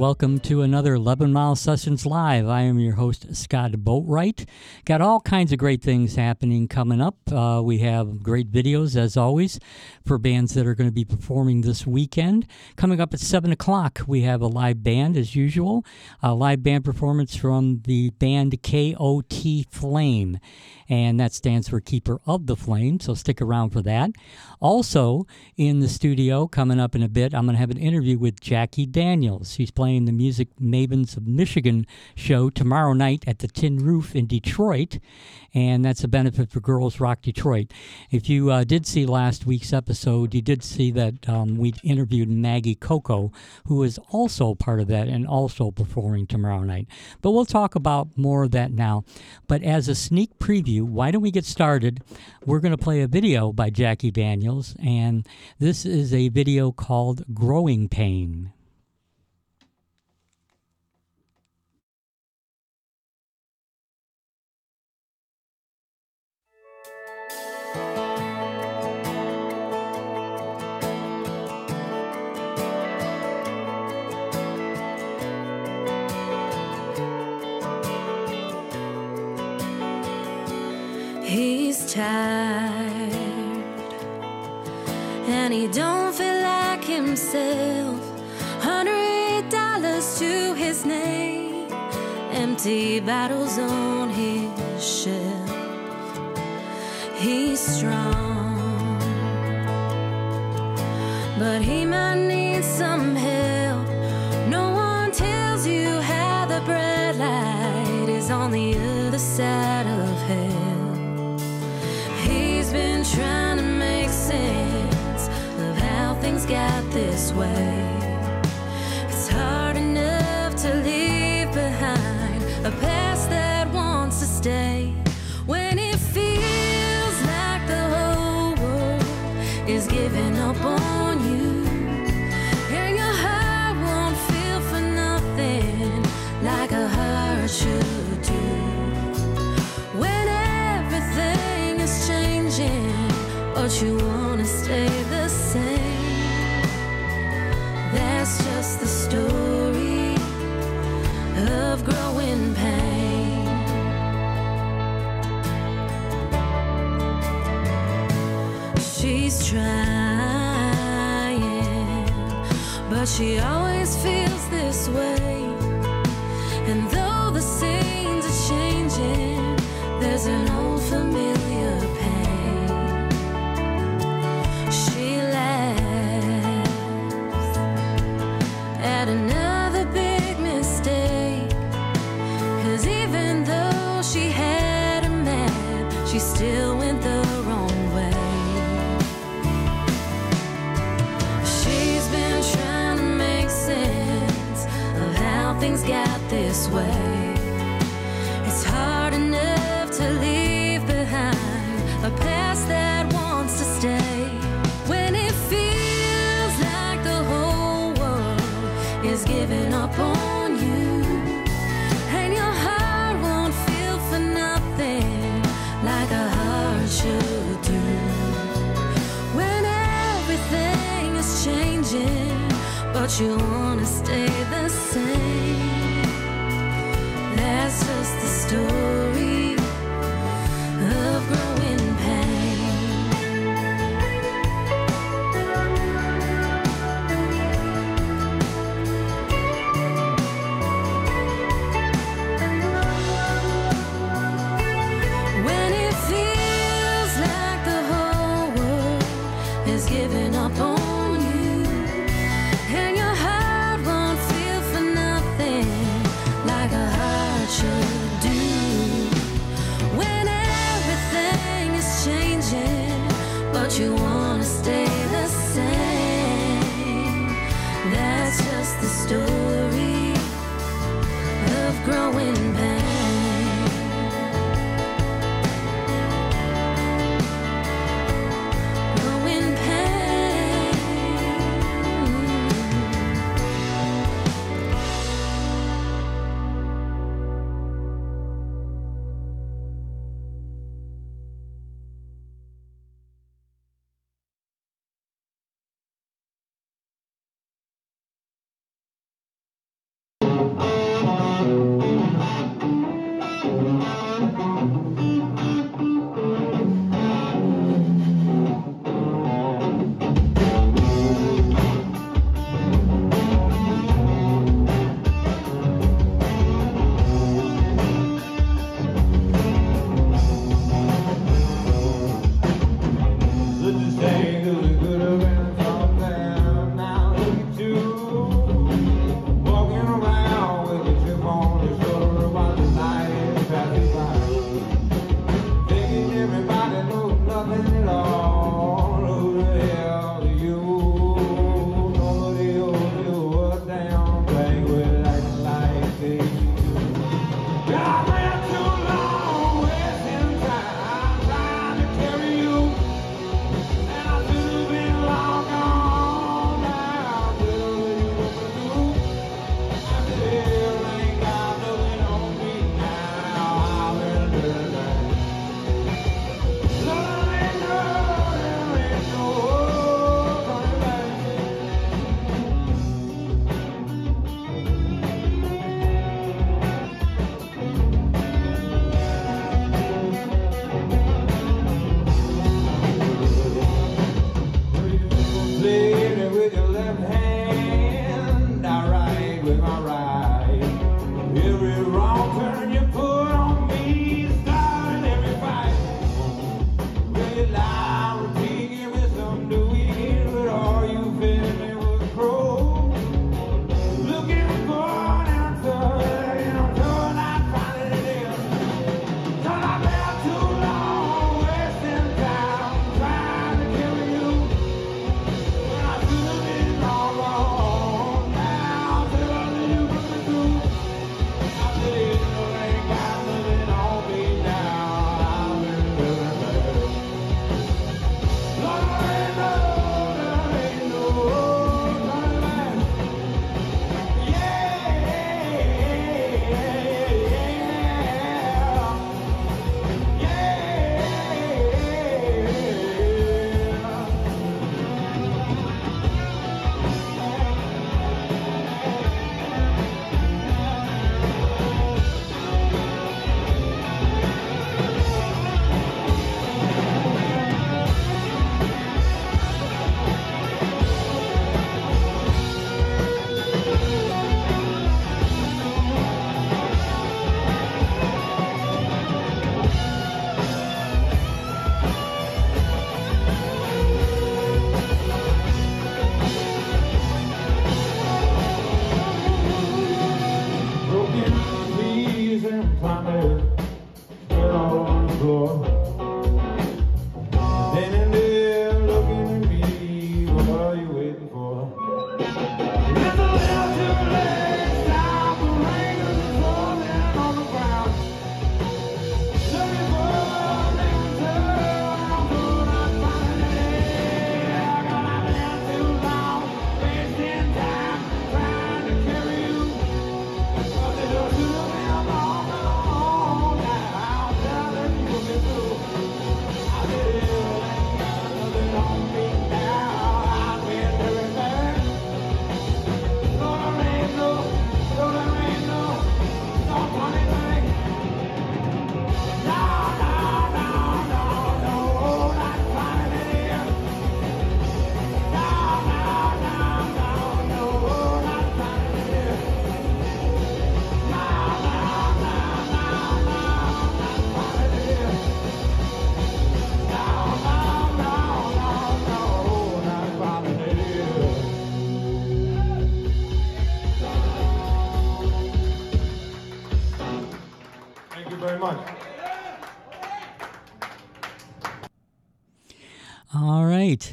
Welcome to another 11 Mile Sessions Live. I am your host, Scott Boatwright. Got all kinds of great things happening coming up. Uh, we have great videos, as always, for bands that are going to be performing this weekend. Coming up at 7 o'clock, we have a live band, as usual, a live band performance from the band KOT Flame and that stands for Keeper of the Flame. So stick around for that. Also, in the studio, coming up in a bit, I'm going to have an interview with Jacki Daniels. She's playing the Music Mavens of Michigan show tomorrow night at the Tin Roof in Detroit, and that's a benefit for Girls Rock Detroit. If you uh, did see last week's episode, you did see that um, we interviewed Maggie Coco, who is also part of that and also performing tomorrow night. But we'll talk about more of that now. But as a sneak preview, why don't we get started? We're going to play a video by Jacki Daniels, and this is a video called Growing Pain. Tired and he don't feel like himself. Hundred dollars to his name, empty bottles on his shelf. He's strong, but he might need some help. Got this way. It's hard enough to leave behind a past that wants to stay. Trying, but she always feels this way. Got this way. It's hard enough to leave behind a past that wants to stay. When it feels like the whole world is giving up on you, and your heart won't feel for nothing like a heart should do. When everything is changing, but you wanna stay the same. understood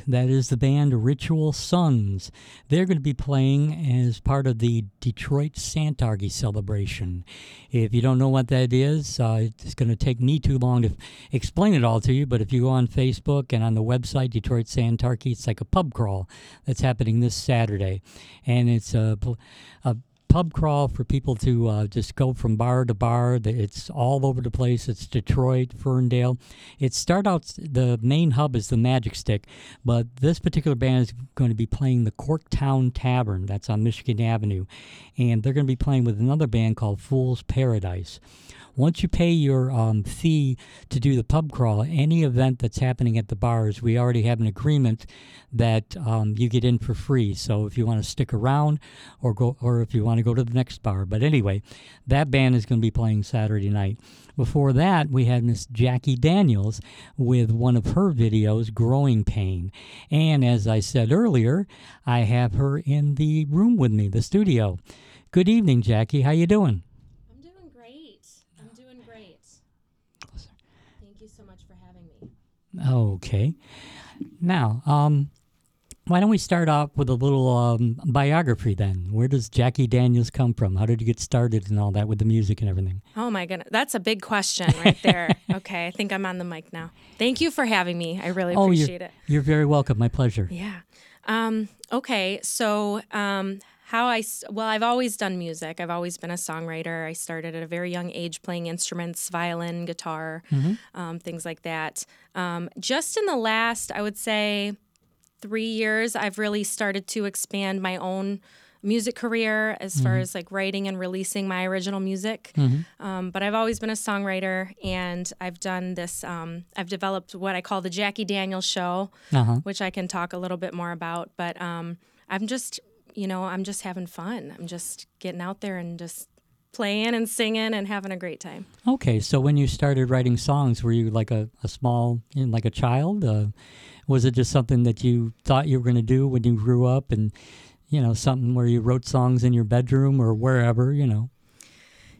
that is the band Ritual Sons. They're going to be playing as part of the Detroit Santarchy celebration. If you don't know what that is, uh, it's going to take me too long to explain it all to you. But if you go on Facebook and on the website Detroit Santarchy, it's like a pub crawl that's happening this Saturday, and it's a, a pub crawl for people to uh, just go from bar to bar. It's all over the place. It's Detroit, Ferndale. It start out the main hub is the Magic Stick, but this particular band is going to be playing the Corktown Tavern. That's on Michigan Avenue, and they're going to be playing with another band called Fool's Paradise. Once you pay your um, fee to do the pub crawl, any event that's happening at the bars, we already have an agreement that um, you get in for free. So if you want to stick around, or go, or if you want to go to the next bar. But anyway, that band is going to be playing Saturday night. Before that, we had Miss Jacki Daniels with one of her videos, "Growing Pain," and as I said earlier, I have her in the room with me, the studio. Good evening, Jacki. How you doing? I'm doing great. I'm doing great. Thank you so much for having me. Okay. Now, um, why don't we start off with a little um, biography then? Where does Jacki Daniels come from? How did you get started and all that with the music and everything? Oh my goodness, that's a big question right there. okay, I think I'm on the mic now. Thank you for having me. I really oh, appreciate you're, it. you're very welcome. My pleasure. Yeah. Um, okay, so um, how I well, I've always done music. I've always been a songwriter. I started at a very young age playing instruments, violin, guitar, um, things like that. Um, just in the last, I would say, three years, I've really started to expand my own music career as far as like writing and releasing my original music. Um, but I've always been a songwriter, and I've done this. Um, I've developed what I call the Jacki Daniels Show, Uh-huh. which I can talk a little bit more about. But um, I'm just, you know, I'm just having fun. I'm just getting out there and just playing and singing and having a great time. Okay, so when you started writing songs, were you like a, a small, you know, like a child? Uh, was it just something that you thought you were going to do when you grew up and, you know, something where you wrote songs in your bedroom or wherever, you know?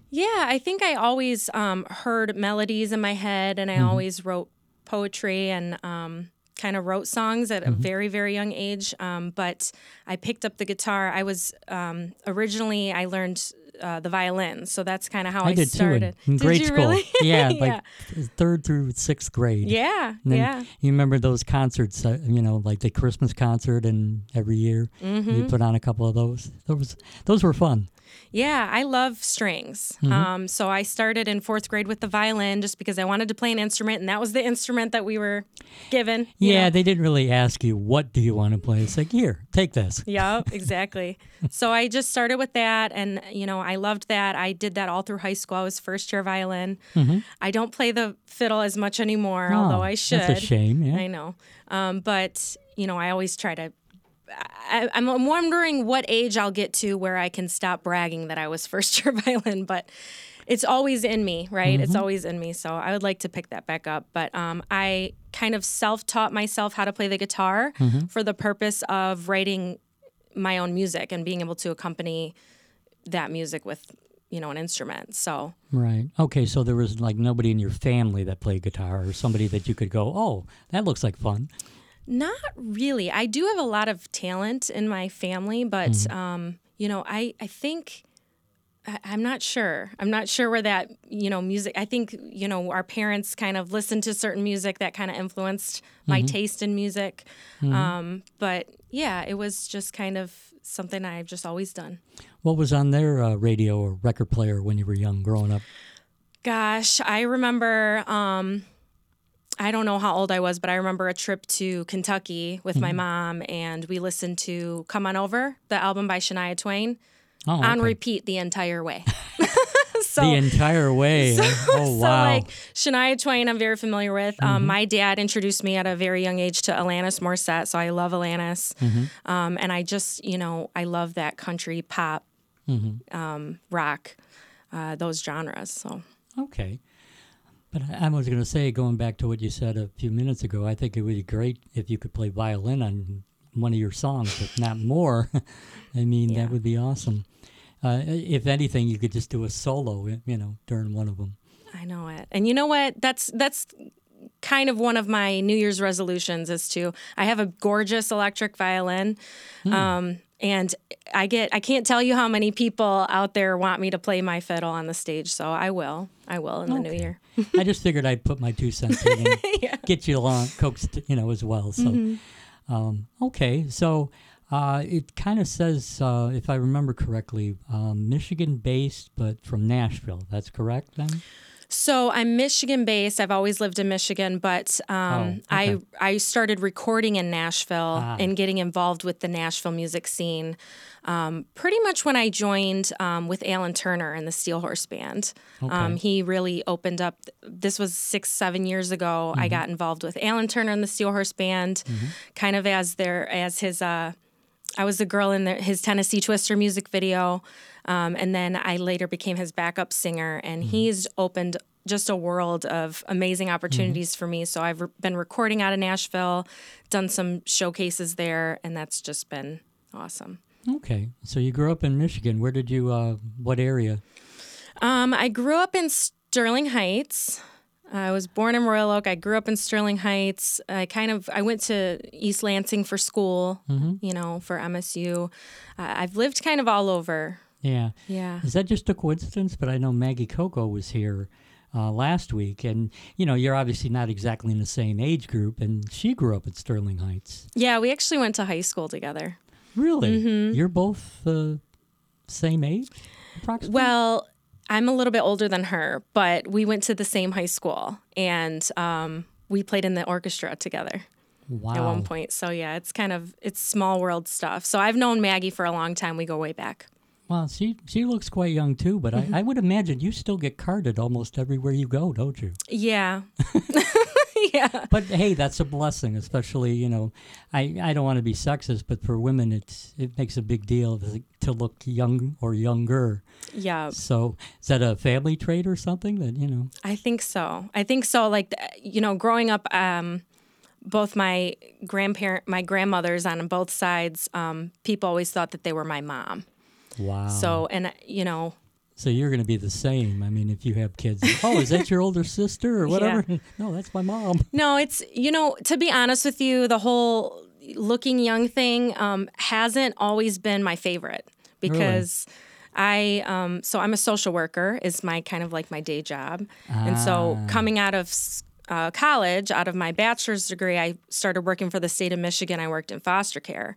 Yeah, I think I always um, heard melodies in my head, and I always wrote poetry and um, kind of wrote songs at a very, very young age. Um, but I picked up the guitar. I was um, originally I learned uh, the violin, so that's kind of how I, I did started. too in, in Did grade you school. really? Yeah, yeah. like third through sixth grade. yeah, yeah. You remember those concerts, uh, you know, like the Christmas concert, and every year Mm-hmm. you put on a couple of those. Those those were fun. Yeah, I love strings. Mm-hmm. Um, so I started in fourth grade with the violin just because I wanted to play an instrument, and that was the instrument that we were given. Yeah, know. they didn't really ask you what do you want to play. It's like here, take this. Yeah, exactly. so I just started with that, and you know, I loved that. I did that all through high school. I was first year violin. I don't play the fiddle as much anymore, although Oh, I should. That's a shame. Yeah. I know, um, but you know, I always try to. I, I'm wondering what age I'll get to where I can stop bragging that I was first year violin, but it's always in me, right? It's always in me. So I would like to pick that back up. But um, I kind of self taught myself how to play the guitar for the purpose of writing my own music and being able to accompany that music with you know an instrument. So Right. Okay. So there was like nobody in your family that played guitar, or somebody that you could go, oh, that looks like fun. Not really. I do have a lot of talent in my family, but um, you know, I I think I, I'm not sure. I'm not sure where that you know music. I think you know our parents kind of listened to certain music that kind of influenced my taste in music. Um, but yeah, it was just kind of something I've just always done. What was on their uh, radio or record player when you were young, growing up? Gosh, I remember. Um, I don't know how old I was, but I remember a trip to Kentucky with my mom, and we listened to "Come On Over," the album by Shania Twain, Oh, on okay. repeat the entire way. so, the entire way. oh so wow. like Shania Twain, I'm very familiar with. Um, my dad introduced me at a very young age to Alanis Morissette, so I love Alanis, um, and I just, you know, I love that country pop, um, rock, uh, those genres. So. Okay. But I I was going to say, going back to what you said a few minutes ago, I think it would be great if you could play violin on one of your songs, if not more. I mean, Yeah. that would be awesome. Uh, if anything, you could just do a solo, you know, during one of them. I know it. And you know what? That's that's kind of one of my New Year's resolutions is to I have a gorgeous electric violin. Um and I get I can't tell you how many people out there want me to play my fiddle on the stage, so I will. I will in the new year. I just figured I'd put my two cents in and get you along, coaxed, you know, as well. So, Mm-hmm. um, okay. So uh, it kind of says, uh, if I remember correctly, um, Michigan based, but from Nashville. That's correct then? So I'm Michigan based. I've always lived in Michigan, but um, Oh, okay. I I started recording in Nashville Ah. and getting involved with the Nashville music scene. Um, pretty much when I joined um, with Alan Turner in the Steel Horse Band, um, Okay. he really opened up. This was six, seven years ago. Mm-hmm. I got involved with Alan Turner in the Steel Horse Band, kind of as their as his. Uh, I was the girl in the, his Tennessee Twister music video. Um, and then I later became his backup singer, and he's opened just a world of amazing opportunities for me. So I've re- been recording out of Nashville, done some showcases there, and that's just been awesome. Okay. So you grew up in Michigan. Where did you, uh, what area? Um, I grew up in Sterling Heights. I was born in Royal Oak. I grew up in Sterling Heights. I kind of I went to East Lansing for school, you know, for MSU. Uh, I've lived kind of all over. Yeah. Yeah. Is that just a coincidence? But I know Maggie Coco was here uh, last week, and you know you're obviously not exactly in the same age group, and she grew up at Sterling Heights. Yeah, we actually went to high school together. Really? Mm-hmm. You're both the same age, approximately. Well, I'm a little bit older than her, but we went to the same high school and um, we played in the orchestra together wow. at one point. So yeah, it's kind of it's small world stuff. So I've known Maggie for a long time. We go way back. Well, she she looks quite young too, but Mm-hmm. I, I would imagine you still get carded almost everywhere you go, don't you? Yeah. yeah. But hey, that's a blessing, especially you know, I, I don't want to be sexist, but for women, it's it makes a big deal to, to look young or younger. Yeah. So is that a family trait or something that you know? I think so. I think so. Like, you know, growing up, um, both my grandparent, my grandmothers on both sides, um, people always thought that they were my mom. Wow. So, and you know, So you're going to be the same. I mean, if you have kids, oh, is that your older sister or whatever? No, that's my mom. no, it's you know, to be honest with you, the whole looking young thing um, hasn't always been my favorite because. I um, so I'm a social worker is my kind of like my day job, and so Ah. coming out of uh, college, out of my bachelor's degree, I started working for the state of Michigan. I worked in foster care,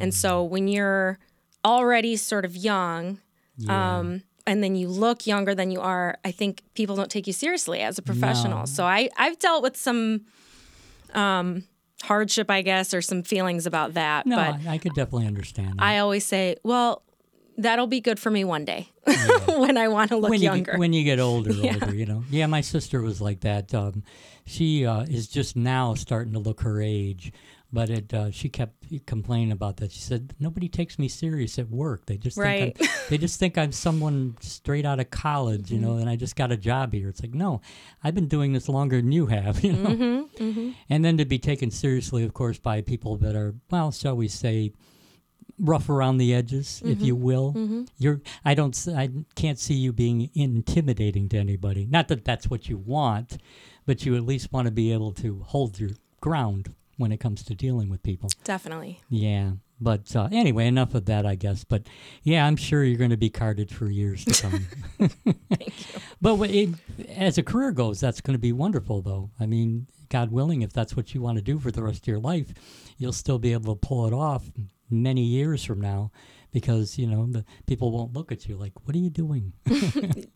and so when you're already sort of young, um, and then you look younger than you are, I think people don't take you seriously as a professional. No. So I I've dealt with some um, hardship, I guess, or some feelings about that. No, but I, I could definitely understand that. I always say, well, that'll be good for me one day when I want to look when younger. You, when you get older, Yeah. older, you know. Yeah, my sister was like that. Um, she uh, is just now starting to look her age, but it uh, she kept complaining about that. She said nobody takes me serious at work. They just Right. think I'm, they just think I'm someone straight out of college, you know, Mm-hmm. and I just got a job here. It's like no, I've been doing this longer than you have, you know. Mm-hmm, And then to be taken seriously, of course, by people that are well, shall we say. Rough around the edges, if Mm-hmm. you will. You're. I don't. I can't see you being intimidating to anybody. Not that that's what you want, but you at least want to be able to hold your ground when it comes to dealing with people. Definitely. Yeah. But uh, anyway, enough of that, I guess. But yeah, I'm sure you're going to be carded for years to come. Thank you. But it, as a career goes, that's going to be wonderful, though. I mean, God willing, if that's what you want to do for the rest of your life, you'll still be able to pull it off many years from now because, you know, the people won't look at you like, what are you doing?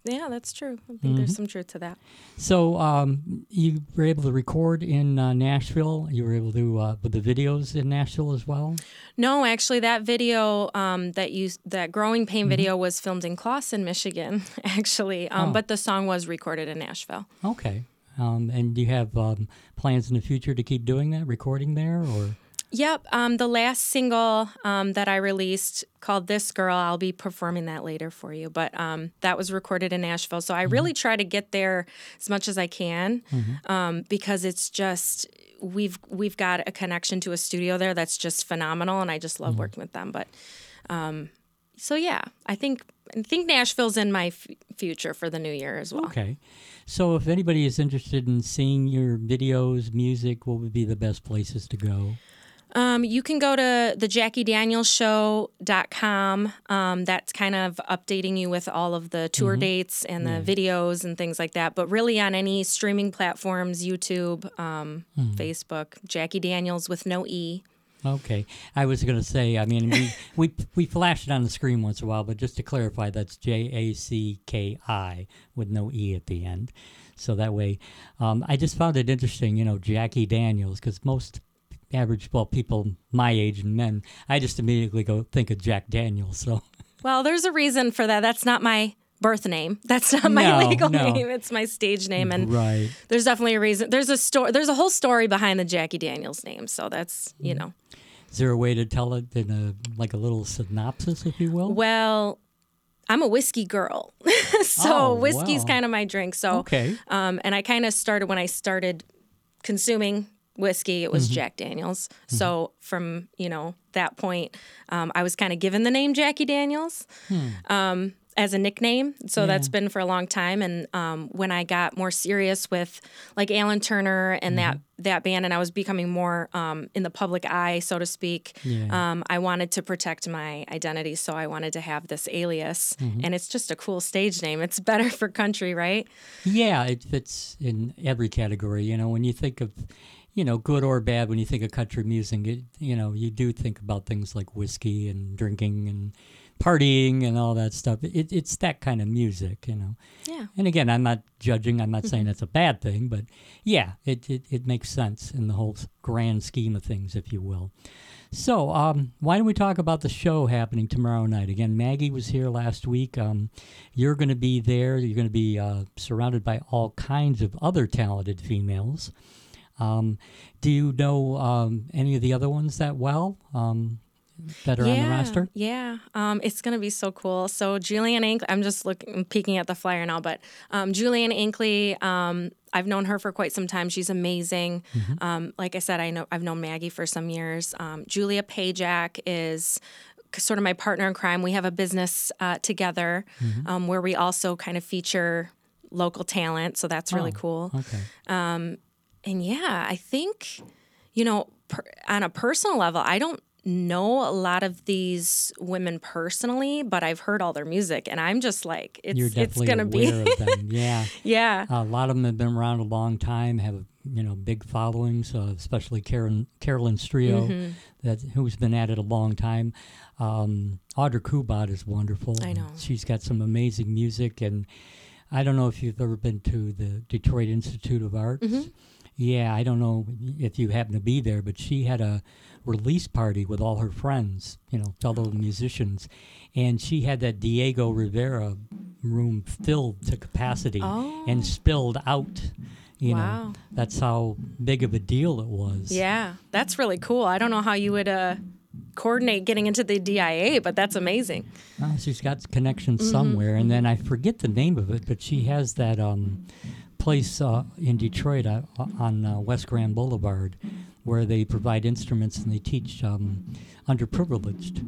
Yeah, that's true. I think Mm-hmm. there's some truth to that. so um, you were able to record in uh, Nashville. You were able to, uh, with the videos in Nashville as well? No, actually, that video um, that you that growing Mm-hmm. pain video was filmed in Clawson, Michigan. Actually, um, Oh. but the song was recorded in Nashville. Okay. Um, and do you have um, plans in the future to keep doing that, recording there, or? Yep. Um, the last single um, that I released called "This Girl," I'll be performing that later for you. But um, that was recorded in Nashville, so I really try to get there as much as I can um, because it's just we've we've got a connection to a studio there that's just phenomenal, and I just love working with them. But um, so yeah, I think I think Nashville's in my f- future for the new year as well. Okay. So if anybody is interested in seeing your videos, music, what would be the best places to go? Um, you can go to the JackiDanielsShow.com. Um, that's kind of updating you with all of the tour dates and the videos and things like that. But really, on any streaming platforms, YouTube, um, Facebook, Jacki Daniels with no E. Okay. I was going to say, I mean, we, we, we flash it on the screen once in a while, but just to clarify, that's J A C K I with no E at the end. So that way, um, I just found it interesting, you know, Jacki Daniels, because most average, well, people my age and men, I just immediately go think of Jack Daniels. So, Well, there's a reason for that. That's not my birth name. That's not my No, legal no. name. It's my stage name. And right. there's definitely a reason. There's a story. There's a whole story behind the Jacki Daniels name. So that's you know. Is there a way to tell it in a, like a little synopsis, if you will? Well, I'm a whiskey girl. so Oh, whiskey's wow. kind of my drink. So Okay. um, and I kind of started when I started consuming whiskey, it Mm-hmm. was Jack Daniels. So from, you know, that point, um, I was kind of given the name Jacki Daniels. Um, as a nickname, so that's Hmm. Yeah. been for a long time. And um, when I got more serious with like Alan Turner and that Mm-hmm. that band, and I was becoming more um, in the public eye, so to speak, Yeah. um, I wanted to protect my identity, so I wanted to have this alias, Mm-hmm. and it's just a cool stage name. It's better for country, right? Yeah, it fits in every category. You know, when you think of, you know, good or bad, when you think of country music, it, you know, you do think about things like whiskey and drinking and partying and all that stuff. It, it's that kind of music, you know. Yeah. And again, I'm not judging. I'm not Mm-hmm. saying that's a bad thing, but yeah, it, it, it makes sense in the whole grand scheme of things, if you will. So, um, why don't we talk about the show happening tomorrow night? Again, Maggie was here last week. Um, you're going to be there. You're going to be uh, surrounded by all kinds of other talented females. Um, do you know um, any of the other ones that well um, that are on the roster? Yeah, um, it's gonna be so cool. So Julian Inkley, I'm just looking, peeking at the flyer now, but um, Julianne Ankley, um, I've known her for quite some time. She's amazing. Mm-hmm. Um, like I said, I know I've known Maggie for some years. Um, Julia Pajak is sort of my partner in crime. We have a business uh, together Mm-hmm. um, where we also kind of feature local talent, so that's really Oh, cool Okay. And yeah, I think, you know, per, on a personal level, I don't know a lot of these women personally, but I've heard all their music, and I'm just like, it's You're it's gonna aware be, of them. Yeah. yeah, A lot of them have been around a long time, have you know big followings, uh, especially Karen Carolyn Striho, Mm-hmm. that who's been at it a long time. Um, Audra Kubat is wonderful. I know. she's got some amazing music, and I don't know if you've ever been to the Detroit Institute of Arts. Mm-hmm. Yeah, I don't know if you happen to be there, but she had a release party with all her friends, you know, fellow musicians, and she had that Diego Rivera room filled to capacity Oh. and spilled out. You Wow. know, that's how big of a deal it was. yeah, that's really cool. I don't know how you would uh, coordinate getting into the DIA, but that's amazing. Well, she's got connections Mm-hmm. somewhere, and then I forget the name of it, but she has that um, place uh, in Detroit uh, on uh, West Grand Boulevard where they provide instruments and they teach um, underprivileged.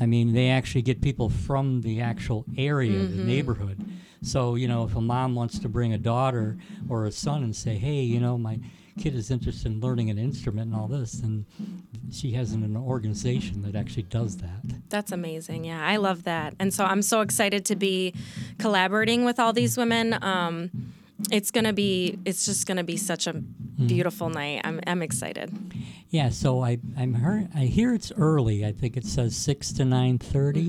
I mean, they actually get people from the actual area, Mm-hmm. the neighborhood. So, you know, if a mom wants to bring a daughter or a son and say, hey, you know, my kid is interested in learning an instrument and all this, then she has an, an organization that actually does that. That's amazing. Yeah, I love that. And so I'm so excited to be collaborating with all these women. Um, it's gonna be, it's just gonna be such a beautiful night. I'm, I'm excited. Yeah, so I I'm heard, I hear it's early. I think it says six to nine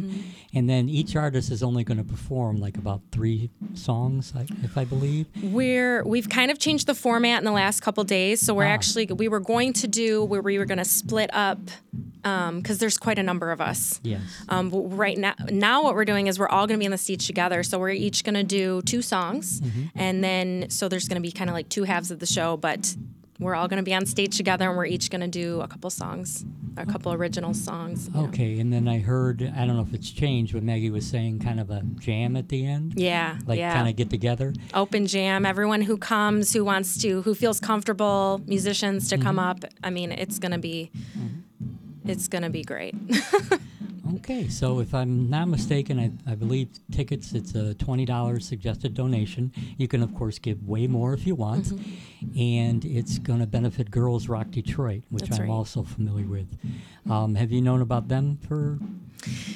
Mm-hmm. And then each artist is only going to perform like about three songs, if I believe. We're we've kind of changed the format in the last couple days. So we're Ah. actually we were going to do where we were going to split up because there's quite a number of us. Yes. Um, right now, now what we're doing is we're all going to be on the stage together. So we're each going to do two songs, Mm-hmm. and then so there's going to be kind of like two halves of the show, but we're all going to be on stage together, and we're each going to do a couple songs, a couple original songs. you know. Okay, and then I heard I don't know if it's changed, but Maggie was saying kind of a jam at the end. Yeah, Like yeah. kind of get together. open jam. Everyone who comes, who wants to, who feels comfortable, musicians to come mm-hmm. up. I mean, it's gonna be, mm-hmm. It's gonna be great. Okay, so if I'm not mistaken, I, I believe tickets, it's a $20 suggested donation. You can, of course, give way more if you want. Mm-hmm. And it's going to benefit Girls Rock Detroit, which That's I'm right. also familiar with. Um, have you known about them for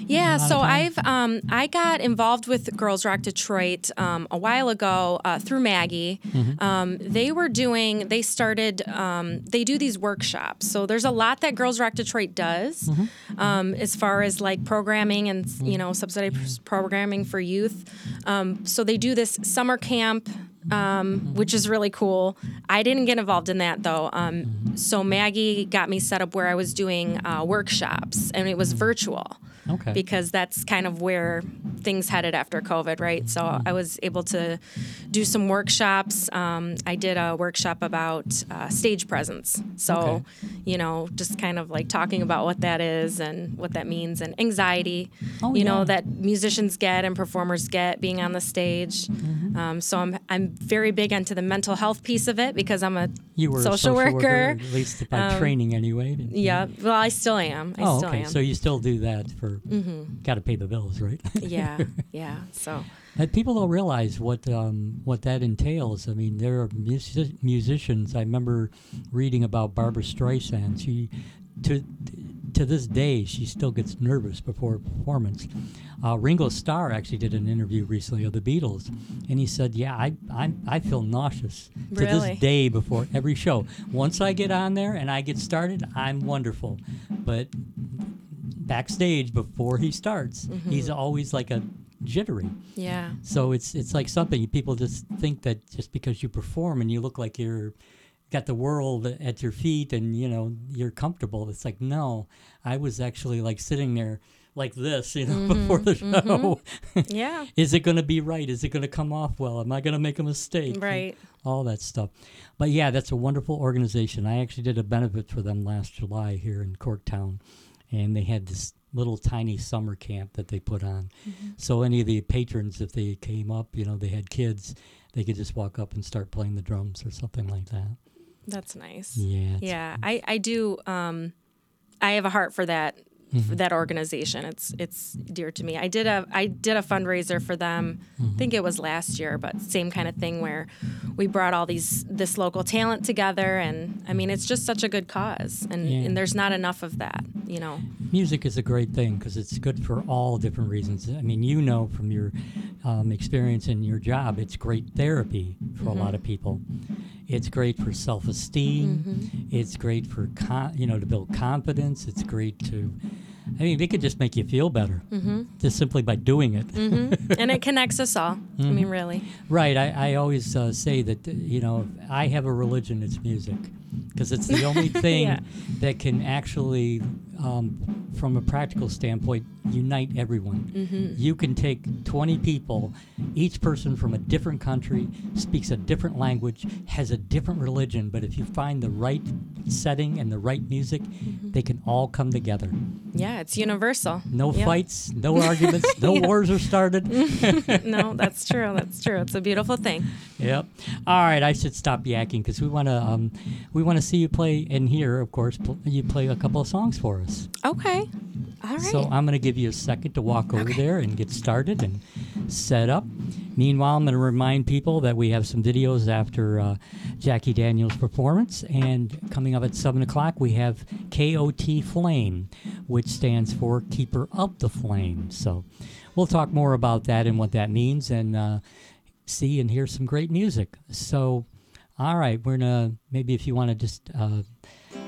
Yeah, so? I've um, I got involved with Girls Rock Detroit um, a while ago uh, through Maggie. Mm-hmm. Um, they were doing they started um, they do these workshops. So there's a lot that Girls Rock Detroit does Mm-hmm. um, as far as like programming and you know subsidized programming for youth. Um, so they do this summer camp. Um, which is really cool. I didn't get involved in that though. Um, so Maggie got me set up where I was doing uh, workshops, and it was virtual Okay. because that's kind of where things headed after COVID, right? So I was able to do some workshops. Um, I did a workshop about uh, stage presence. So, Okay. you know, just kind of like talking about what that is and what that means and anxiety, Oh, you know, that musicians get and performers get being on the stage. Mm-hmm. Um, so I'm, I'm very big into the mental health piece of it because I'm a you were social, a social worker. at least by training anyway. Yeah, well, I still am. I Oh, still okay. am. So you still do that for got to pay the bills, right? yeah, yeah. So. But people don't realize what um, what that entails. I mean, there are music- musicians. I remember reading about Barbra Streisand. She, to to this day, she still gets nervous before a performance. Uh, Ringo Starr actually did an interview recently of the Beatles, and he said, "Yeah, I I, I feel nauseous to Really? this day before every show. Once I get on there and I get started, I'm wonderful, but." Backstage before he starts, mm-hmm. he's always like a jittery. Yeah. So it's it's like something people just think that just because you perform and you look like you're got the world at your feet and you know you're comfortable. It's like no, I was actually like sitting there like this, you know, before the mm-hmm. Mm-hmm. show. Yeah. Is it going to be right? Is it going to come off well? Am I going to make a mistake? Right. All that stuff. But yeah, that's a wonderful organization. I actually did a benefit for them last July here in Corktown, and they had this little tiny summer camp that they put on. So any of the patrons, if they came up, you know, they had kids, they could just walk up and start playing the drums or something like that. That's nice. Yeah. Yeah, I I do. Um, I have a heart for that Mm-hmm. that organization. It's it's dear to me. I did a I did a fundraiser for them. Mm-hmm. I think it was last year, but same kind of thing where we brought all these this local talent together, and I mean it's just such a good cause, and Yeah. and there's not enough of that, you know. Music is a great thing because it's good for all different reasons. I mean, you know from your um, experience in your job, it's great therapy for a lot of people. It's great for self-esteem. It's great for con- you know to build confidence. It's great to, I mean, it could just make you feel better just simply by doing it. and it connects us all. I mean, Mm-hmm. really. Right. I, I always uh, say that, uh, you know, I have a religion, it's music. Because it's the only thing Yeah. that can actually, um, from a practical standpoint, unite everyone. Mm-hmm. You can take 20 people, each person from a different country, speaks a different language, has a different religion, but if you find the right setting and the right music, Mm-hmm. they can all come together. Yeah, it's universal. No Yep. fights, no arguments, no wars are started. no, that's true. That's true. It's a beautiful thing. Yep. All right, I should stop yakking because we want to um, we want to see you play and hear, of course, pl- you play a couple of songs for us. Okay. All right. So I'm going to give you a second to walk over there and get started and set up. Meanwhile, I'm going to remind people that we have some videos after uh, Jacki Daniels' performance, and coming up at seven o'clock we have KOT Flame, which stands for Keeper of the Flame. So we'll talk more about that and what that means, and uh, see and hear some great music. So, all right, we're gonna maybe if you want to just uh,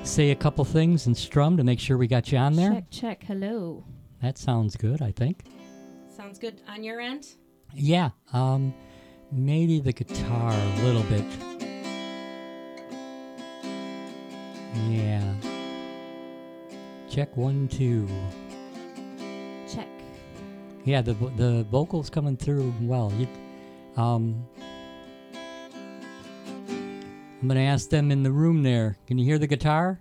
say a couple things and strum to make sure we got you on there. Check, check. Hello. That sounds good, I think. Sounds good on your end. Yeah, um, maybe the guitar a little bit. Yeah. Check one, two. Check. Yeah, the the vocals coming through well. You, um, I'm gonna ask them in the room there. Can you hear the guitar?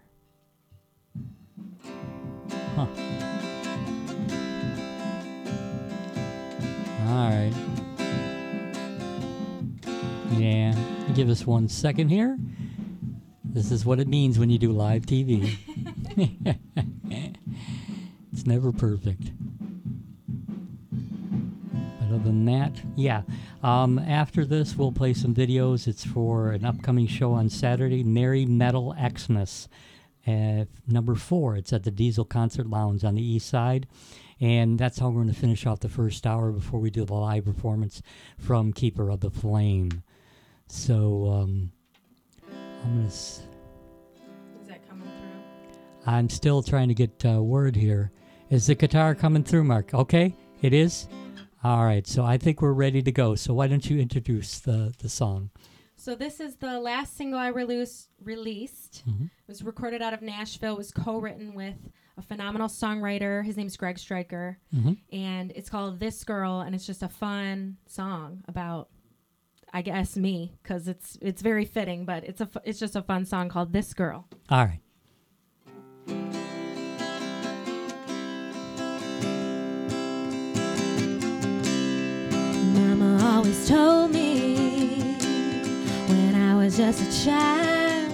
Huh. All right. Yeah. Give us one second here. This is what it means when you do live TV. it's never perfect. Other than that, yeah. Um, after this, we'll play some videos. It's for an upcoming show on Saturday, Merry Metal Xmas. Uh, number four, it's at the Diesel Concert Lounge on the east side. And that's how we're going to finish off the first hour before we do the live performance from Keeper of the Flame. So, um, I'm going to. S- Is that coming through? I'm still trying to get uh, word here. Is the guitar coming through, Mark? Okay, it is. All right, so I think we're ready to go. So why don't you introduce the the song? So this is the last single I release, released. Mhm. It was recorded out of Nashville. It was co-written with a phenomenal songwriter. His name's Greg Stryker, Mhm. and it's called "This Girl," and it's just a fun song about, I guess, me, because it's it's very fitting. But it's a it's just a fun song called "This Girl." All right. Always told me when I was just a child,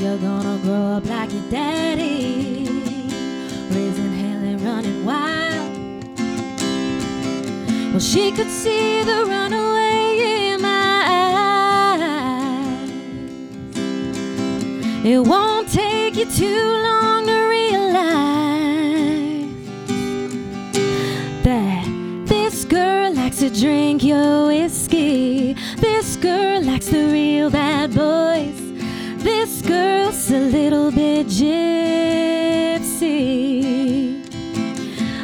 you're gonna grow up like your daddy, raising hell and running wild. Well, she could see the runaway in my eyes. It won't take you too long drink your whiskey. This girl likes the real bad boys. This girl's a little bit gypsy.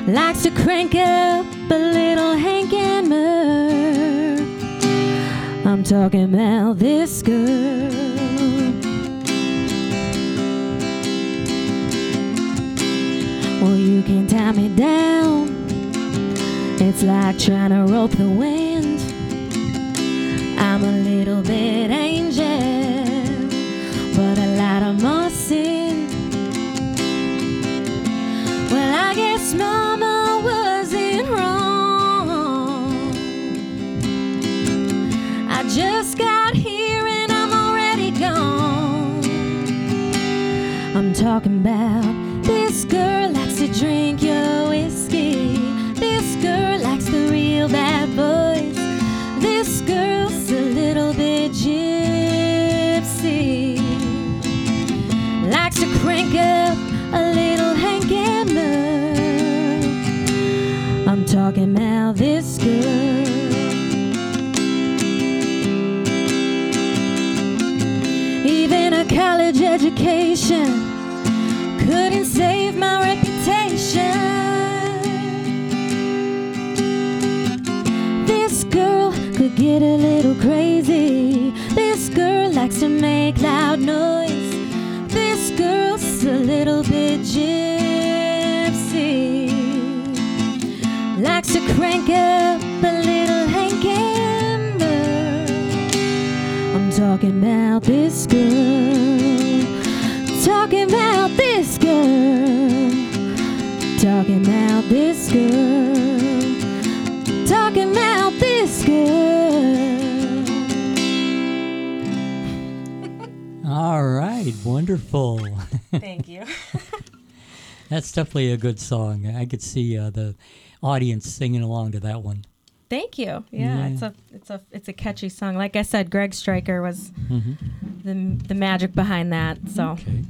Likes to crank up a little Hank and Merle. I'm talking about this girl. Well, you can't tie me down. It's like trying to rope the wind. I'm a little bit angel, but a lot of more sin. Well, I guess Mama wasn't wrong. I just got here and I'm already gone. I'm talking about this girl likes to drink your couldn't save my reputation. This girl could get a little crazy. This girl likes to make loud noise. This girl's a little bit gypsy. Likes to crank up a little Hank Hammer. I'm talking about this girl. Talking about this girl. Talking about this girl. Talking about this girl. All right, wonderful. Thank you. That's definitely a good song. I could see uh, the audience singing along to that one. Thank you. Yeah, Yeah. it's a it's a it's a catchy song. Like I said, Greg Stryker was hmm the the magic behind that. So. Okay.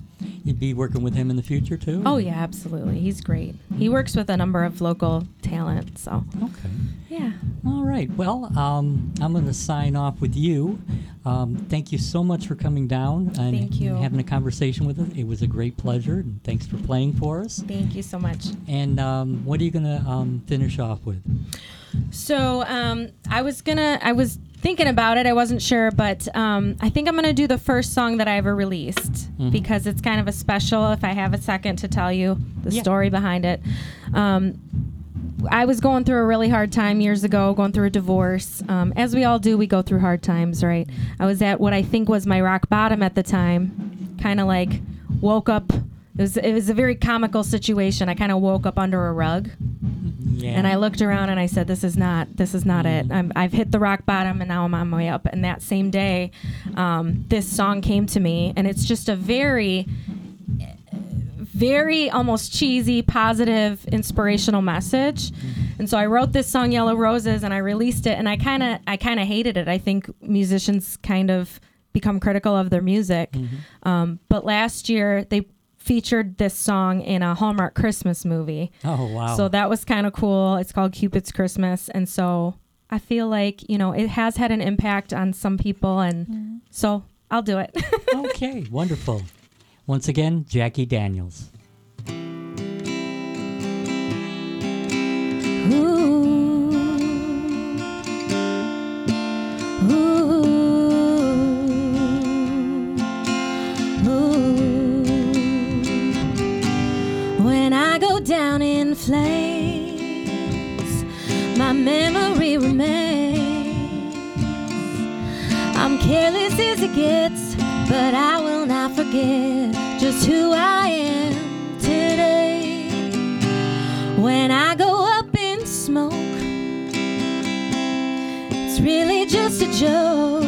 You'd be working with him in the future too? Oh yeah, absolutely. He's great. He works with a number of local talent. So Okay. yeah. All right. Well, um, I'm going to sign off with you. Um, thank you so much for coming down and Thank you. having a conversation with us. It was a great pleasure, and thanks for playing for us. Thank you so much. And um, what are you going to um, finish off with? So um, I was gonna, I was thinking about it. I wasn't sure, but um, I think I'm gonna do the first song that I ever released Mhm. because it's kind of a special. If I have a second to tell you the Yeah. story behind it. Um, I was going through a really hard time years ago, going through a divorce. Um, as we all do, we go through hard times, right? I was at what I think was my rock bottom at the time. Kind of like woke up. It was it was a very comical situation. I kind of woke up under a rug. Yeah. And I looked around and I said, "This is not. This is not it. I'm, I've hit the rock bottom, and now I'm on my way up." And that same day, um, this song came to me, and it's just a very, very almost cheesy, positive, inspirational message. And so I wrote this song, "Yellow Roses," and I released it. And I kind of, I kind of hated it. I think musicians kind of become critical of their music. Um, but last year they featured this song in a Hallmark Christmas movie. Oh, wow. So that was kind of cool. It's called Cupid's Christmas. And so I feel like, you know, it has had an impact on some people. And so I'll do it. okay, wonderful. Once again, Jacki Daniels. Ooh. I go down in flames, my memory remains. I'm careless as it gets, but I will not forget just who I am today. When I go up in smoke, it's really just a joke.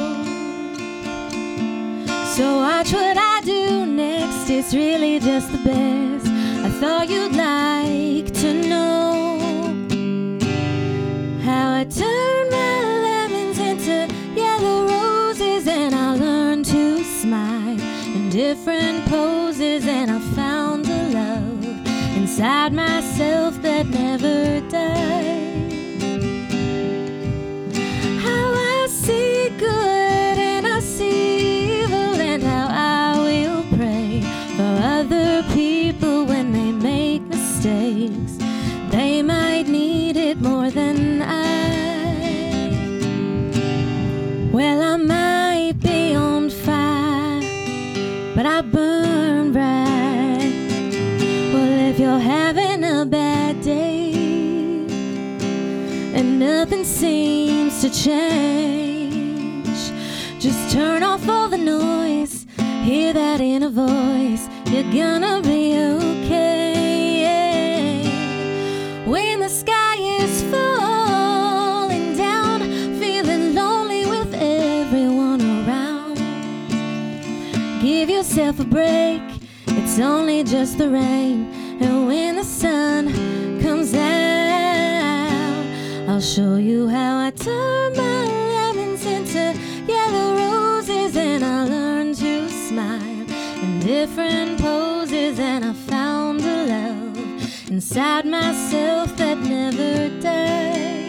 So watch what I do next, it's really just the best. Thought you'd like to know how I turned my lemons into yellow roses, and I learned to smile in different poses, and I found a love inside myself that never died. How I see good I burn bright. Well, if you're having a bad day and nothing seems to change, just turn off all the noise, hear that inner voice, you're gonna be okay. Yourself a break, it's only just the rain. And when the sun comes out, I'll show you how I turn my lemons into yellow roses. And I learn to smile in different poses. And I found a love inside myself that never died.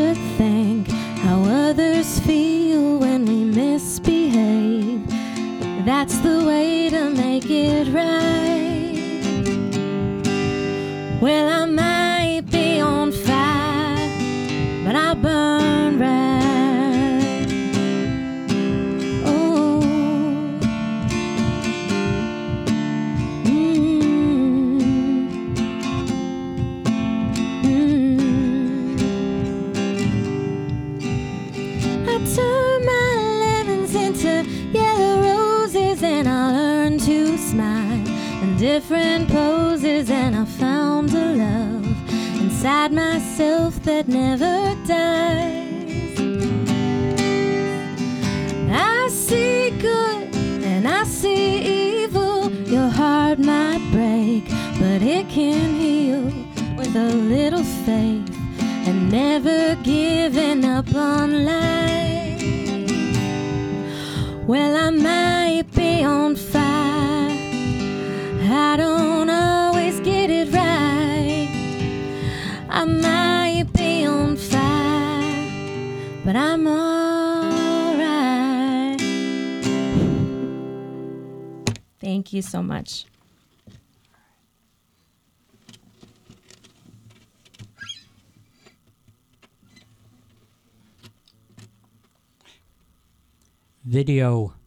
Should think how others feel when we misbehave. That's the way to make it right. Well, I inside myself that never dies. I see good and I see evil. Your heart might break, but it can heal with a little faith and never giving up on life. Well, I might be on fire. But I'm alright. Thank you so much. Video.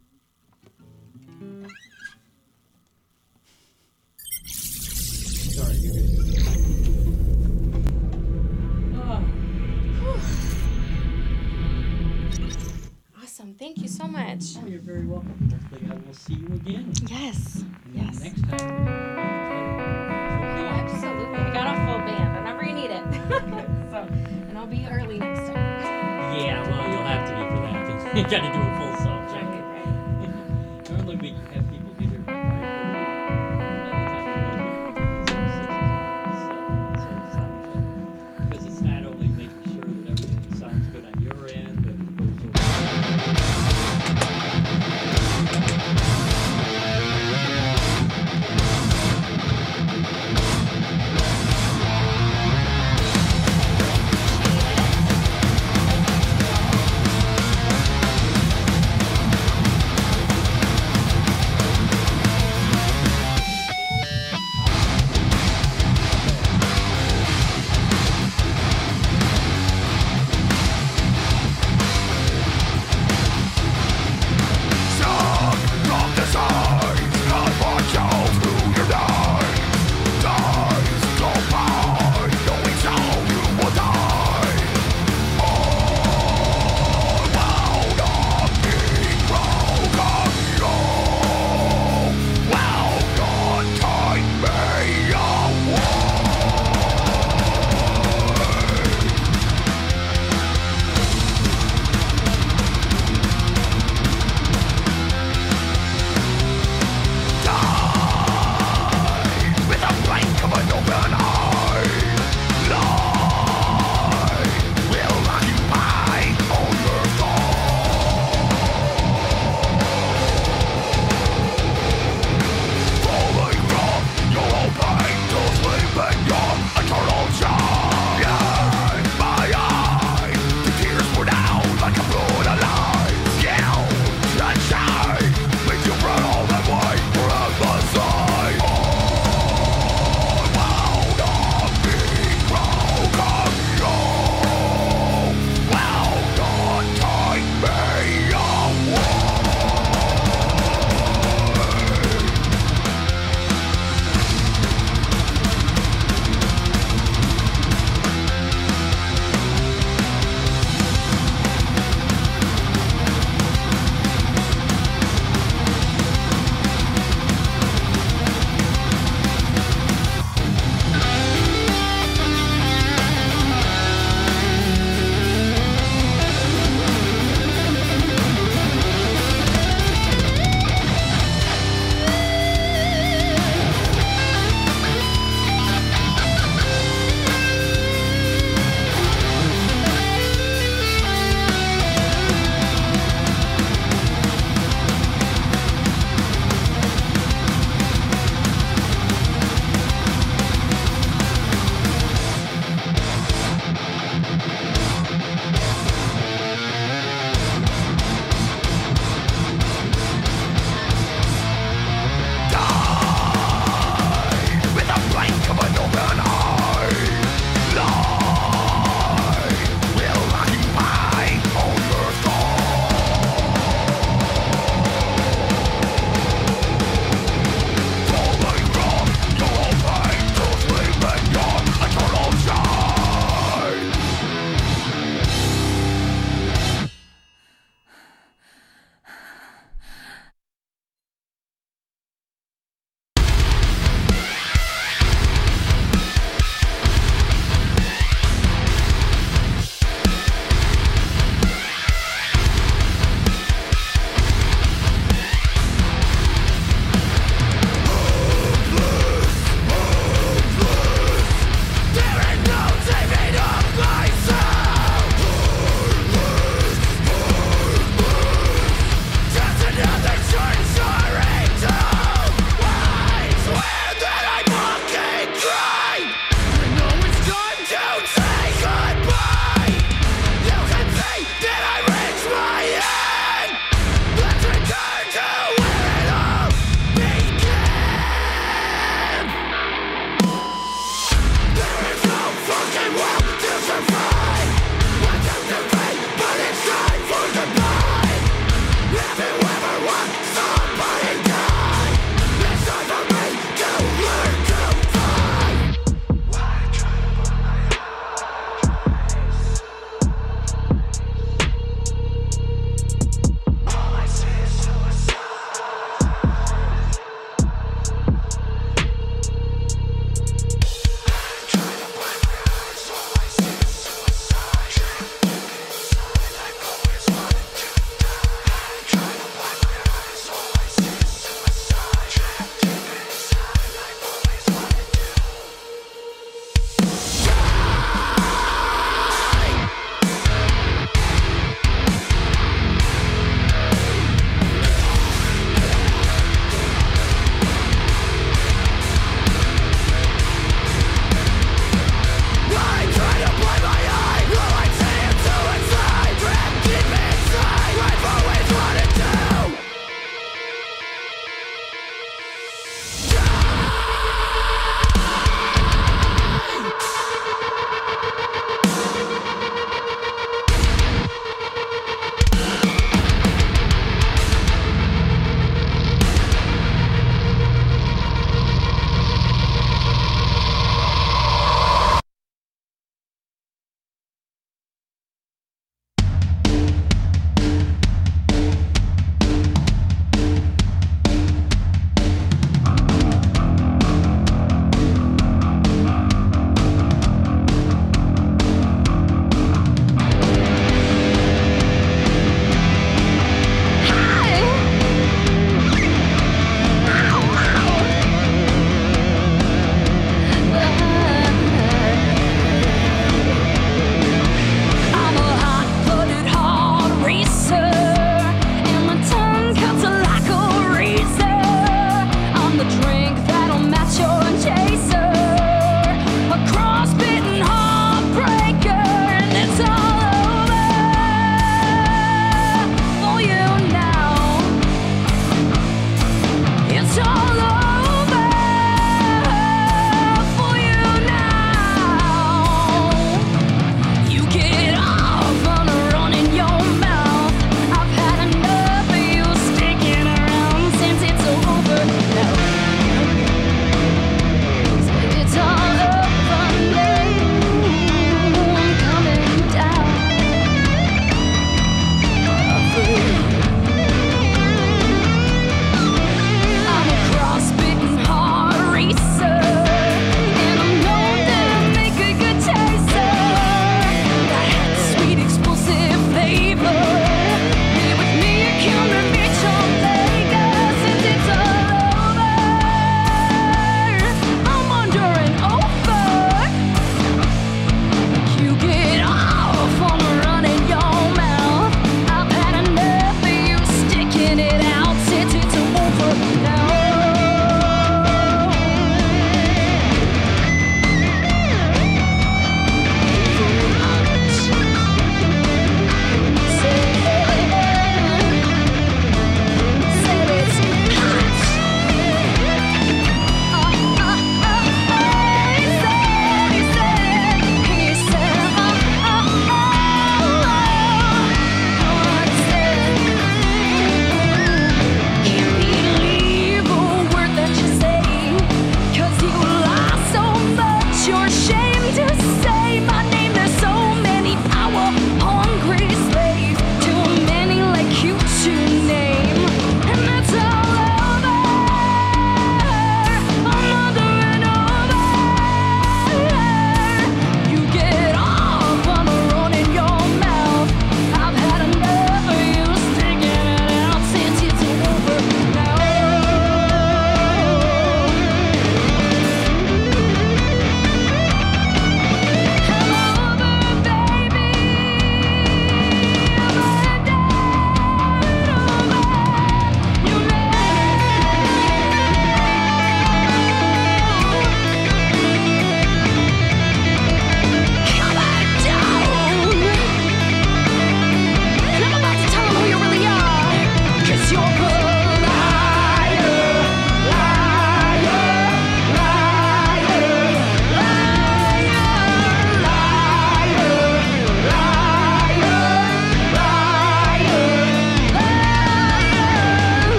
So much. Oh, you're very welcome. Hopefully, I will see you again. Yes. Yes. Next time. Oh, absolutely. I got a full band whenever you need it. so, and I'll be early next time. Yeah, well, you'll have to be for that. you got to do a full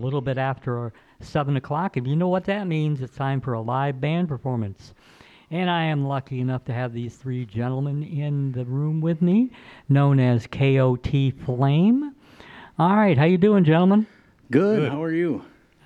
little bit after 7 o'clock. If you know what that means, it's time for a live band performance. And I am lucky enough to have these three gentlemen in the room with me, known as KOT Flame. All right, how you doing, gentlemen? Good. How are you?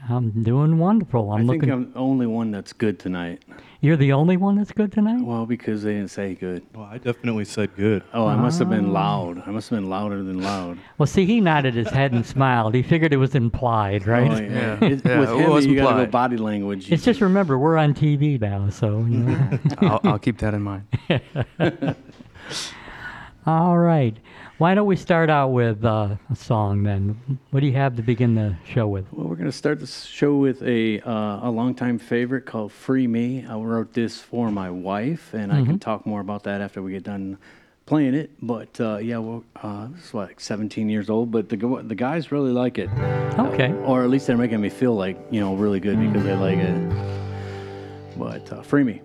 I'm doing wonderful. I'm looking. i looking. think I'm the only one that's good tonight. You're the only one that's good tonight. Well, because they didn't say good. Well, I definitely said good. Oh, I must have been ah. loud. I must have been louder than loud. Well, see, he nodded his head and smiled. He figured it was implied, right? Oh, yeah. Yeah. It- Yeah, with it him, was you got to go implied. body language. It's just remember we're on TV now, so you know. I'll, I'll keep that in mind. All right. Why don't we start out with uh, a song then? What do you have to begin the show with? Well, we're going to start the show with a uh, a longtime favorite called "Free Me." I wrote this for my wife, and I can talk more about that after we get done playing it. But uh, yeah, well, uh, this is what, like 17 years old, but the the guys really like it, Okay. or at least they're making me feel like you know really good because they like it. But uh, "Free Me."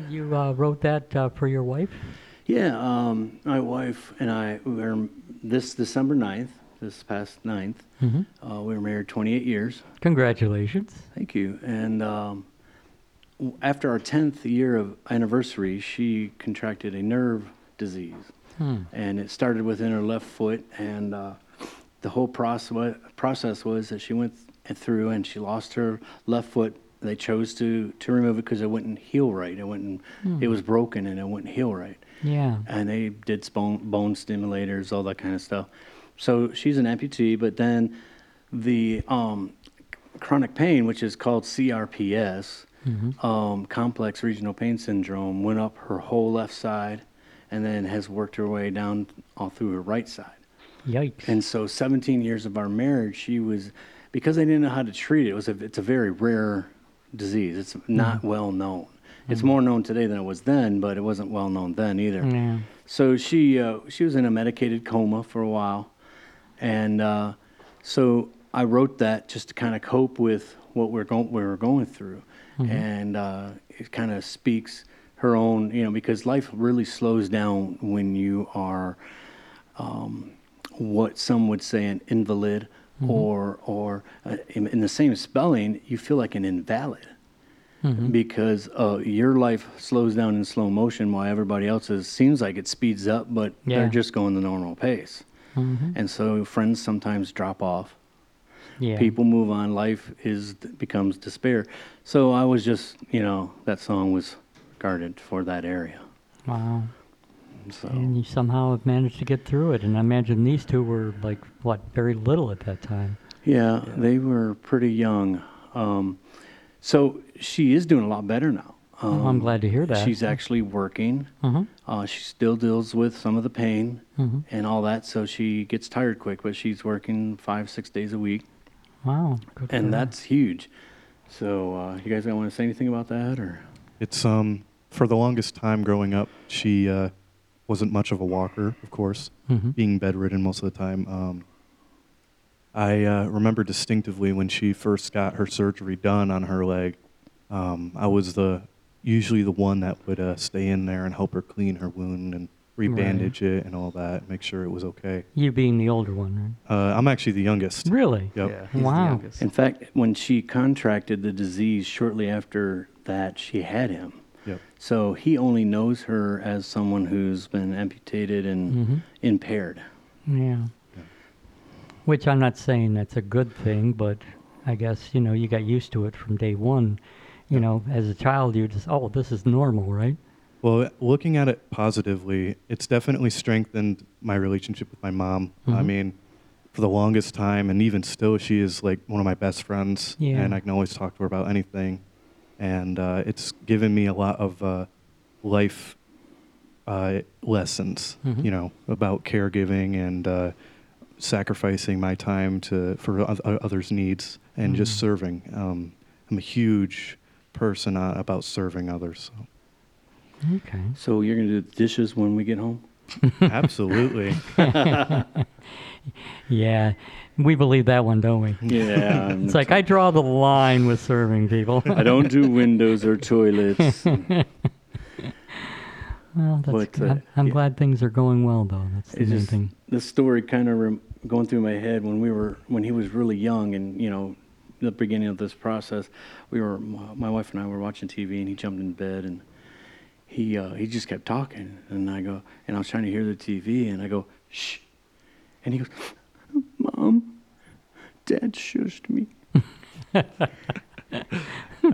Said you uh, wrote that uh, for your wife? Yeah, um, my wife and I we were this December 9th, this past 9th. Uh, we were married 28 years. Congratulations. Thank you. And um, after our 10th year of anniversary, she contracted a nerve disease. And it started within her left foot. And uh, the whole process, process was that she went th- through and she lost her left foot. They chose to, to remove it because it wouldn't heal right. It, wouldn't, it was broken and it wouldn't heal right Yeah. and they did bone, bone stimulators, all that kind of stuff. So she's an amputee, but then the um, chronic pain, which is called CRPS, um, complex regional pain syndrome, went up her whole left side and then has worked her way down all through her right side. Yikes. And so 17 years of our marriage, she was, because they didn't know how to treat it, it was a, it's a very rare disease. It's not well known. It's more known today than it was then, but it wasn't well known then either. Yeah. So she uh, she was in a medicated coma for a while, and uh, so I wrote that just to kind of cope with what we're going we were going through, and uh, it kind of speaks her own you know because life really slows down when you are um, what some would say an invalid or or uh, in, in the same spelling you feel like an invalid because uh, your life slows down in slow motion while everybody else's seems like it speeds up, but Yeah. they're just going the normal pace. And so friends sometimes drop off. Yeah. People move on. Life is becomes despair. So I was just, you know, that song was guarded for that area. Wow. So And you somehow have managed to get through it. And I imagine these two were like, what, very little at that time. yeah, they were pretty young. Um, so she is doing a lot better now. Um, Well, I'm glad to hear that. She's actually working. Mhm. Uh, she still deals with some of the pain Mhm. and all that, so she gets tired quick. But she's working five, six days a week, Wow. Good for and her. that's huge. So, uh, you guys want to say anything about that, or? It's um for the longest time growing up, she uh, wasn't much of a walker, of course, Mhm. being bedridden most of the time. Um, I uh, remember distinctively when she first got her surgery done on her leg. Um, I was the usually the one that would uh, stay in there and help her clean her wound and rebandage it and all that, make sure it was okay. You being the older one, Uh, I'm actually the youngest. Really? Yep. Yeah, he's Wow. the youngest. In fact, when she contracted the disease shortly after that, she had him. Yep. So he only knows her as someone who's been amputated and Mhm. impaired. Yeah. Which I'm not saying that's a good thing, but I guess, you know, you got used to it from day one. You know, as a child, you just, oh, this is normal, right? Well, looking at it positively, it's definitely strengthened my relationship with my mom. I Mhm. mean, for the longest time, and even still, she is like one of my best friends, Yeah. and I can always talk to her about anything. And uh, it's given me a lot of uh, life uh, lessons, Mhm. you know, about caregiving and uh, sacrificing my time to for oth- uh, others' needs and just Mhm. serving. Um, I'm a huge person uh, about serving others. So. Okay. So you're going to do the dishes when we get home? Absolutely. Yeah. We believe that one, don't we? Yeah. It's like, I draw the line with serving people. I don't do windows or toilets. well, that's, But, uh, I'm, I'm yeah. glad things are going well, though. That's the It's main just, thing. the story kind of rem- going through my head when we were when he was really young and you know the beginning of this process we were my my wife and I were watching TV and he jumped in bed and he uh, he just kept talking and I go and I was trying to hear the TV and I go shh and he goes mom dad shushed me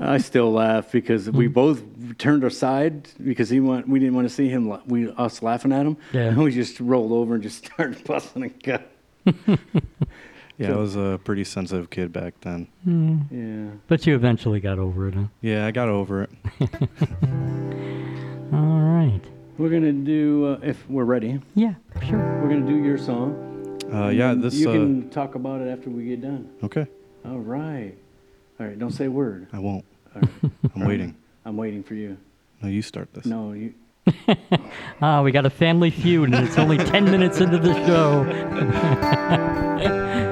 I still laugh because we both turned aside because he want we didn't want to see him we us laughing at him Yeah. and we just rolled over and just started busting and gut. Yeah, I was a pretty sensitive kid back then. Mm. Yeah. But you eventually got over it, huh? Yeah, I got over it. All right. We're gonna do uh, if we're ready. Yeah, sure. We're gonna do your song. Uh, yeah, this. You uh, can talk about it after we get done. Okay, All right. All right. Don't say a word. I won't. All right. I'm waiting. I'm waiting for you. No, you start this. No, you. Ah, we got a family feud, and it's only 10 minutes into the show.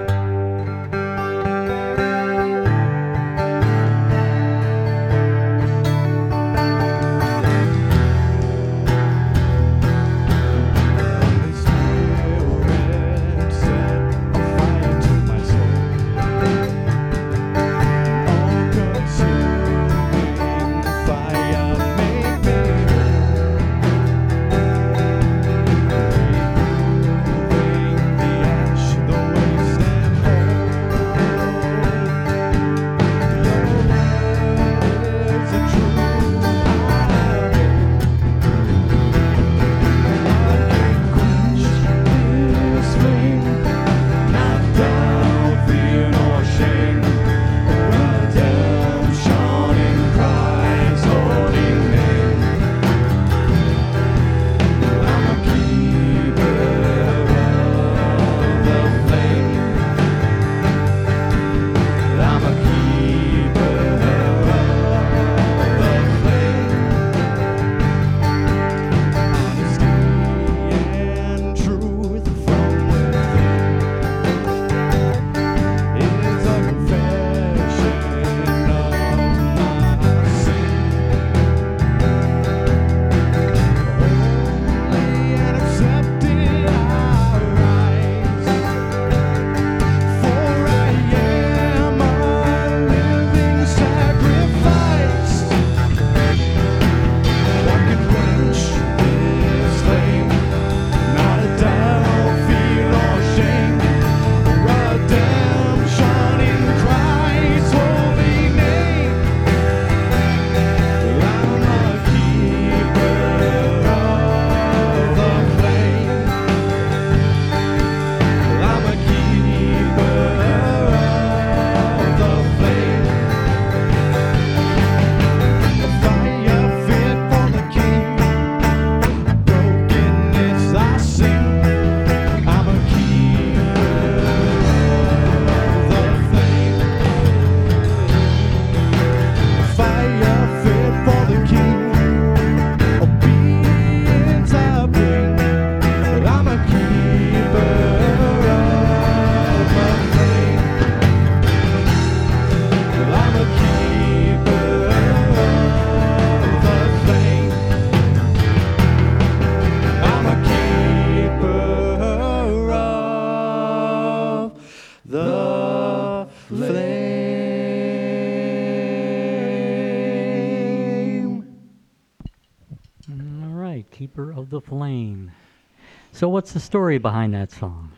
So, what's the story behind that song?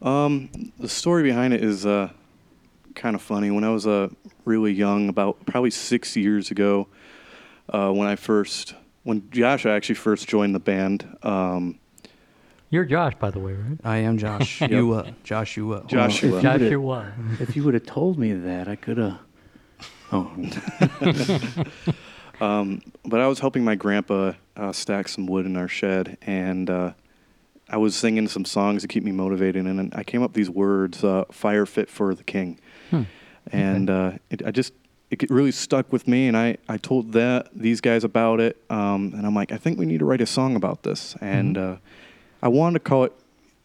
Um, the story behind it is uh, kind of funny. When I was uh, really young, about probably six years ago, uh, when I first, when Josh actually first joined the band, um, You're Josh, by the way, right? I am Josh. You, uh, Joshua. Joshua. if Joshua. If you would have told me that, I could have. Oh, Um, but I was helping my grandpa uh, stack some wood in our shed, and uh, I was singing some songs to keep me motivated. And I came up with these words: uh, "Fire fit for the king," and uh, it, I just it really stuck with me. And I I told that these guys about it, um, and I'm like, I think we need to write a song about this. And uh, I wanted to call it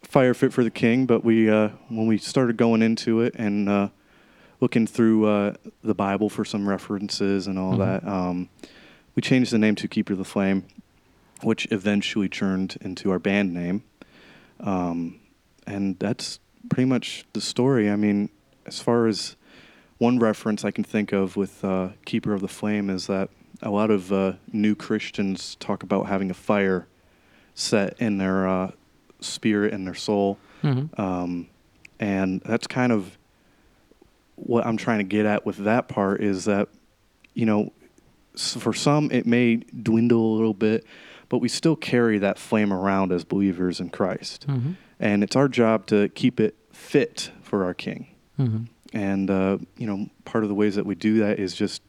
"Fire Fit for the King," but we uh, when we started going into it and uh, looking through uh, the Bible for some references and all that. Um, we changed the name to Keeper of the Flame, which eventually turned into our band name. Um, and that's pretty much the story. I mean, as far as one reference I can think of with uh, Keeper of the Flame is that a lot of uh, new Christians talk about having a fire set in their uh, spirit and their soul. Mhm. Um, and that's kind of what I'm trying to get at with that part is that, you know, for some it may dwindle a little bit, but we still carry that flame around as believers in Christ. Mhm. And it's our job to keep it fit for our King. Mhm. And, uh, you know, part of the ways that we do that is just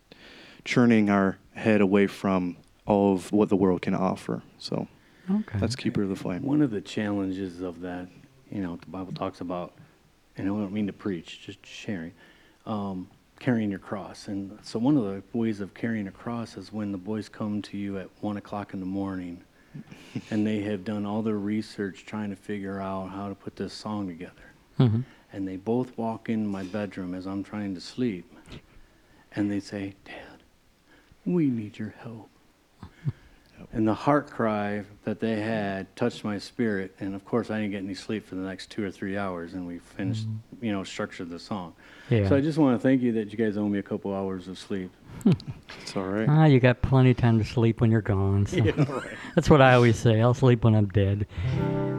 churning our head away from all of what the world can offer. So Okay. that's Keeper of the Flame. one of the challenges of that, you know, the Bible talks about, and I don't mean to preach, just sharing, um, carrying your cross. And so one of the ways of carrying a cross is when the boys come to you at one o'clock in the morning, and they have done all their research trying to figure out how to put this song together. Mhm. And they both walk in my bedroom as I'm trying to sleep, and they say, "Dad, we need your help." And the heart cry that they had touched my spirit. And of course, I didn't get any sleep for the next two or three hours, and we finished, you know, structured the song. Yeah. So I just want to thank you that you guys owe me a couple hours of sleep. It's all right. Ah, you got plenty of time to sleep when you're gone. So. That's what I always say. I'll sleep when I'm dead.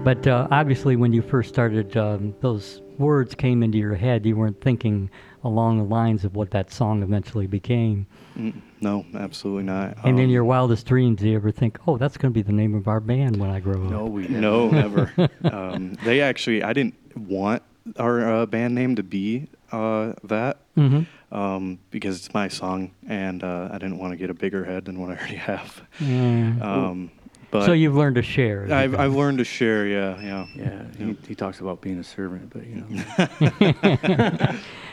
But uh, obviously, when you first started, um, those words came into your head. You weren't thinking along the lines of what that song eventually became. Mm, no, absolutely not. And in Um, your wildest dreams, do you ever think, "Oh, that's going to be the name of our band when I grow up"? No, we. No, never. um, they actually, I didn't want our uh, band name to be uh, that hmm um, because it's my song, and uh, I didn't want to get a bigger head than what I already have. Yeah. Um, but so you've learned to share. I've, I've learned to share. Yeah, yeah. Yeah, he, he talks about being a servant, but you know.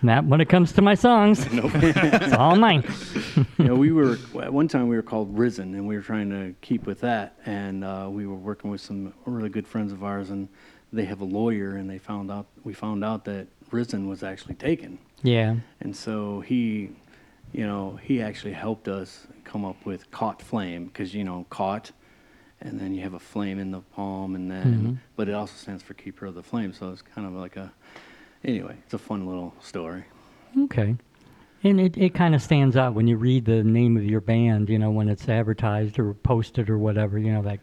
Not when it comes to my songs. it's all mine. you know, we were at one time we were called Risen, and we were trying to keep with that. And uh, we were working with some really good friends of ours, and they have a lawyer, and they found out we found out that Risen was actually taken, Yeah. and so he, you know, he actually helped us come up with KOT Flame because you know caught, and then you have a flame in the palm, and then but it also stands for Keeper of the Flame, so it's kind of like a. Anyway, it's a fun little story. Okay. And it, it kind of stands out when you read the name of your band, you know, when it's advertised or posted or whatever, you know, that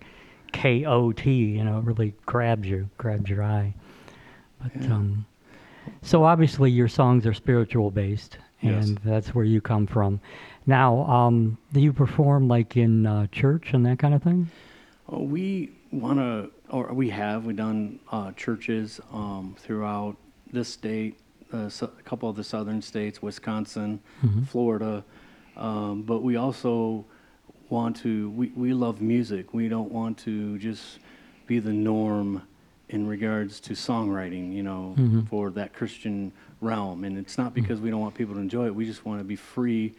K O T, you know, it really grabs you, grabs your eye. But um so obviously your songs are spiritual based Yes. and that's where you come from. Now, um do you perform like in uh, church and that kind of thing? Oh, we want to, or we have, we've done uh, churches um, throughout this state, uh, so, a couple of the southern states, Wisconsin, Florida. Um, but we also want to, we, we love music. We don't want to just be the norm in regards to songwriting, you know, for that Christian realm. And it's not because we don't want people to enjoy it, we just want to be free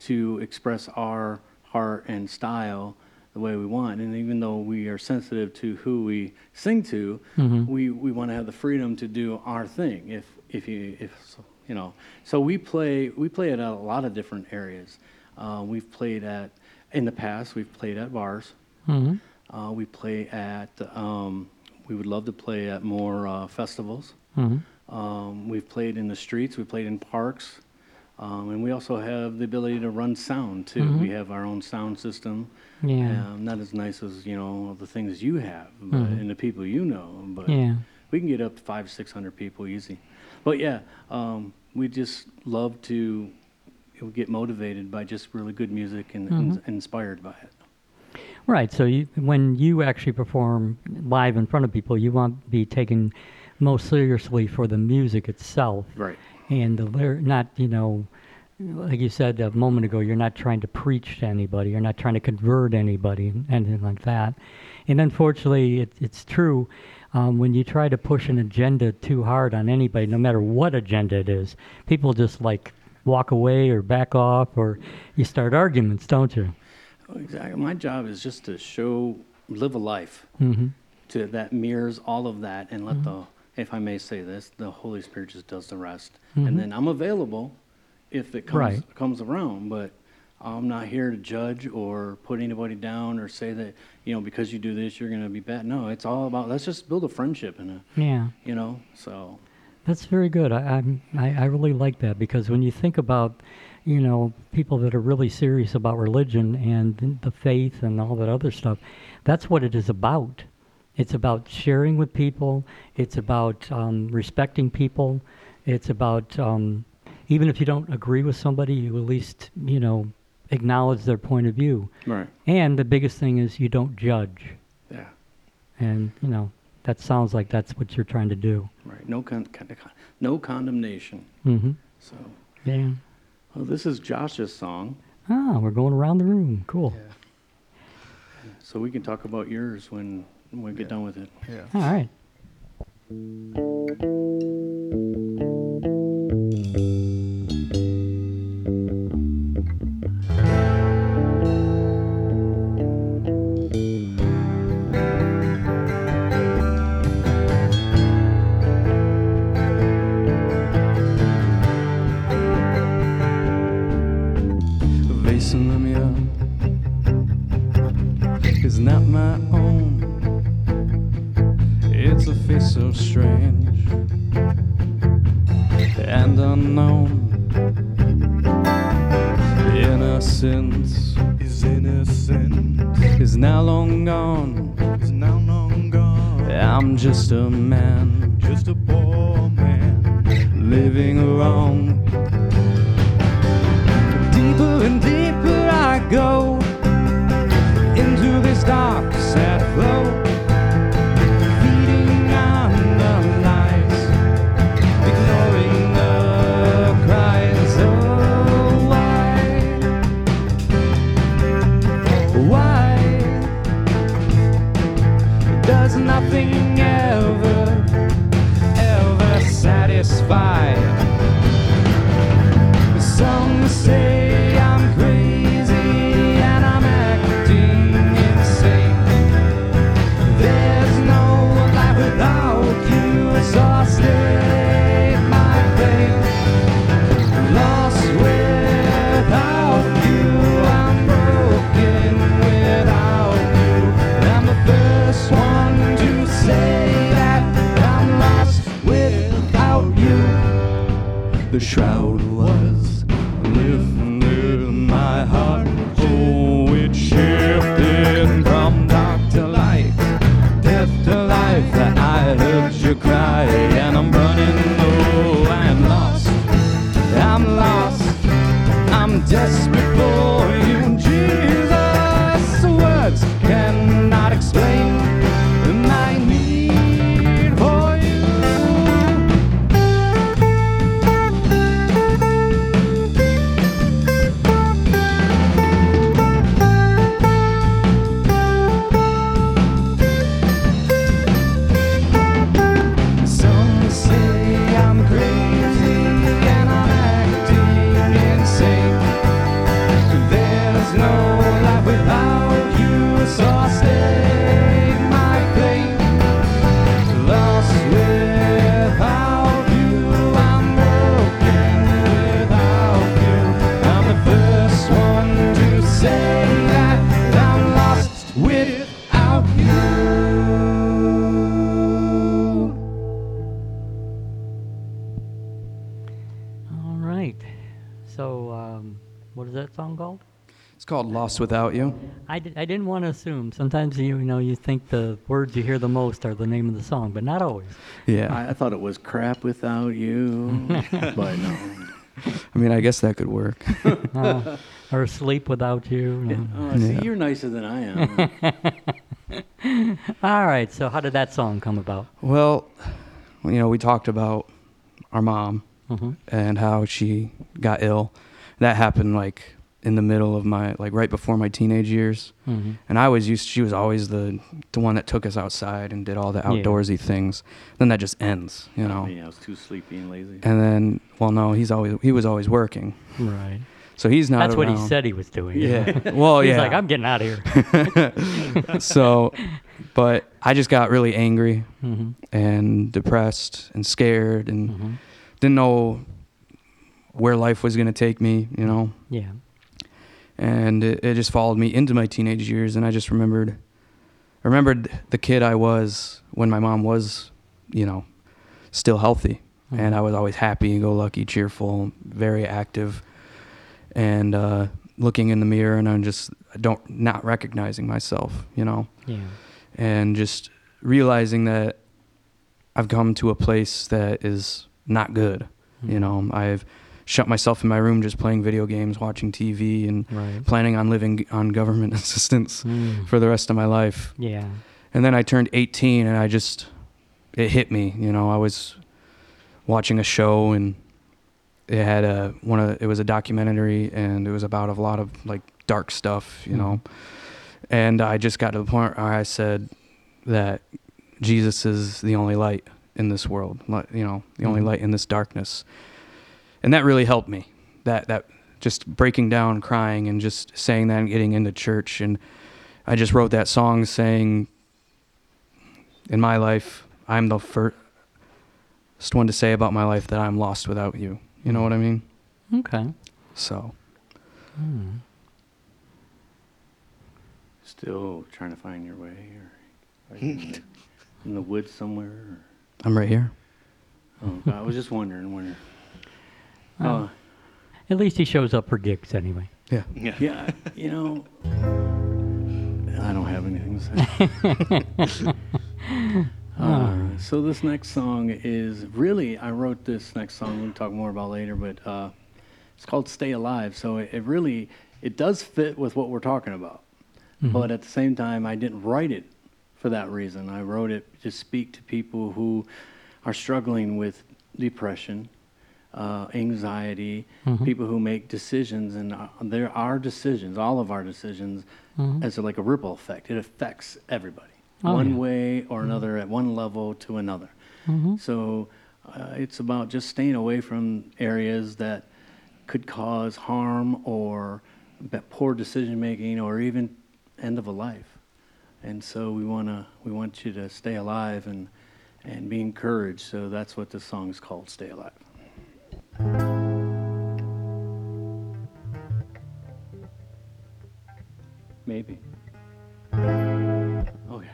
to express our heart and style the way we want. And even though we are sensitive to who we sing to, we, we want to have the freedom to do our thing. If if you if so, you know, so we play we play at a lot of different areas. Uh, we've played at in the past. We've played at bars. Mm-hmm. Uh, we play at. Um, we would love to play at more uh, festivals. Mm-hmm. Um, we've played in the streets. We played in parks. Um, and we also have the ability to run sound too. Mm-hmm. We have our own sound system. Yeah. Um, not as nice as you know the things you have, but, and the people you know. But Mm-hmm. Yeah. we can get up to five, six hundred people easy. But yeah, um, we just love to get motivated by just really good music and, and Mm-hmm. inspired by it. Right. So you, when you actually perform live in front of people, you want to be taken most seriously for the music itself. Right. And the lyr- not, you know, like you said a moment ago, you're not trying to preach to anybody. You're not trying to convert anybody, anything like that. And unfortunately, it, it's true. Um, when you try to push an agenda too hard on anybody, no matter what agenda it is, people just like walk away or back off, or you start arguments, don't you? Oh, Exactly. My job is just to show, live a life Mm-hmm. to that mirrors all of that, and let the, if I may say this, the Holy Spirit just does the rest, and then I'm available if it comes Right. comes around. But I'm not here to judge or put anybody down or say that you know because you do this you're going to be bad. No, it's all about let's just build a friendship and a Yeah. you know. So That's very good. I, I'm, I I really like that because when you think about, you know, people that are really serious about religion and the faith and all that other stuff, that's what it is about. It's about sharing with people. It's about um, respecting people. It's about um, even if you don't agree with somebody, you at least you know acknowledge their point of view. right, And the biggest thing is you don't judge. yeah, And you know that sounds like that's what you're trying to do. right. No con- con- con- no condemnation. Mm-hmm. So Yeah. well, this is Josh's song, Ah, we're going around the room. Cool. Yeah. so we can talk about yours when when we get done with it. Yeah. All right. Now long gone. is now long gone. I'm just a man Just a poor man. living wrong. Deeper and deeper I go Lost Without You. I, didn't want to assume. Sometimes you, you know you think the words you hear the most are the name of the song, but not always. Yeah. I, I thought it was crap without you, but no. I mean, I guess that could work. Uh, or sleep without you. no. Oh, see, Yeah. you're nicer than I am. All right. So, how did that song come about? well, you know, we talked about our mom Mhm. and how she got ill. That happened like in the middle of my like right before my teenage years. Mhm. And I was used she was always the the one that took us outside and did all the Yeah. outdoorsy things. Then that just ends, you know. yeah, I was too sleepy and lazy. And then well no, he's always he was always working. Right. So he's not That's what he said he was doing. Yeah. Well, He's yeah. like, I'm getting out of here. so, but I just got really angry Mhm. and depressed and scared and Mhm. didn't know where life was going to take me, you know. Yeah. And it, it just followed me into my teenage years. And I just remembered, I remembered the kid I was when my mom was, you know, still healthy. And Mhm. I was always happy, and go lucky, cheerful, very active. And uh, looking in the mirror, and I'm just don't not recognizing myself, you know Yeah. and just realizing that I've come to a place that is not good. You Mhm. know, I've shut myself in my room just playing video games, watching TV, and Right. planning on living on government assistance Mm. for the rest of my life. Yeah. And then I turned 18 and I just, it hit me. You know, I was watching a show and it had a, one of, it was a documentary and it was about a lot of like dark stuff, you know. And I just got to the point where I said that Jesus is the only light in this world, you know, the only Mhm. light in this darkness. And that really helped me. That, that, just breaking down, crying, and just saying that and getting into church. And I just wrote that song saying, in my life, I'm the first one to say about my life that I'm lost without you. You know what I mean? Okay. So, Hmm. Still trying to find your way, or like in, the, in the woods somewhere. Or, I'm right here. oh, I was just wondering, wondering. Oh. Uh, At least he shows up for gigs anyway. Yeah. yeah, yeah you know, I don't have anything to say. Uh, so this next song is really I wrote this next song. We'll talk more about later, but uh, it's called "Stay Alive." So it, it really it does fit with what we're talking about, but at the same time, I didn't write it for that reason. I wrote it to speak to people who are struggling with depression, uh, anxiety, people who make decisions, and uh, there are decisions, all of our decisions, as a, like a ripple effect. It affects everybody, Oh, one yeah. way or another, at one level to another. So uh, it's about just staying away from areas that could cause harm or poor decision making or even end of a life. And so we wanna we want you to stay alive and and be encouraged. So that's what this song is called, "Stay Alive." Maybe. Oh, okay. Stay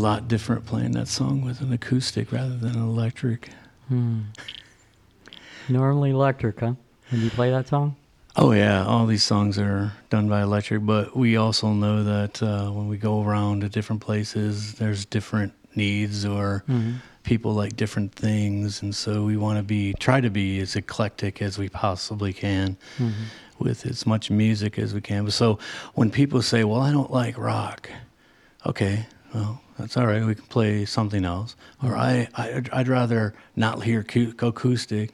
lot different playing that song with an acoustic rather than an electric. Hmm. Normally electric, huh? When you play that song? Oh yeah, all these songs are done by electric, but we also know that uh, when we go around to different places, there's different needs or mm-hmm. people like different things, and so we want to be try to be as eclectic as we possibly can mm-hmm. with as much music as we can. So when people say, "Well, I don't like rock," okay, well that's all right. We can play something else, or I, I I'd rather not hear acou- acoustic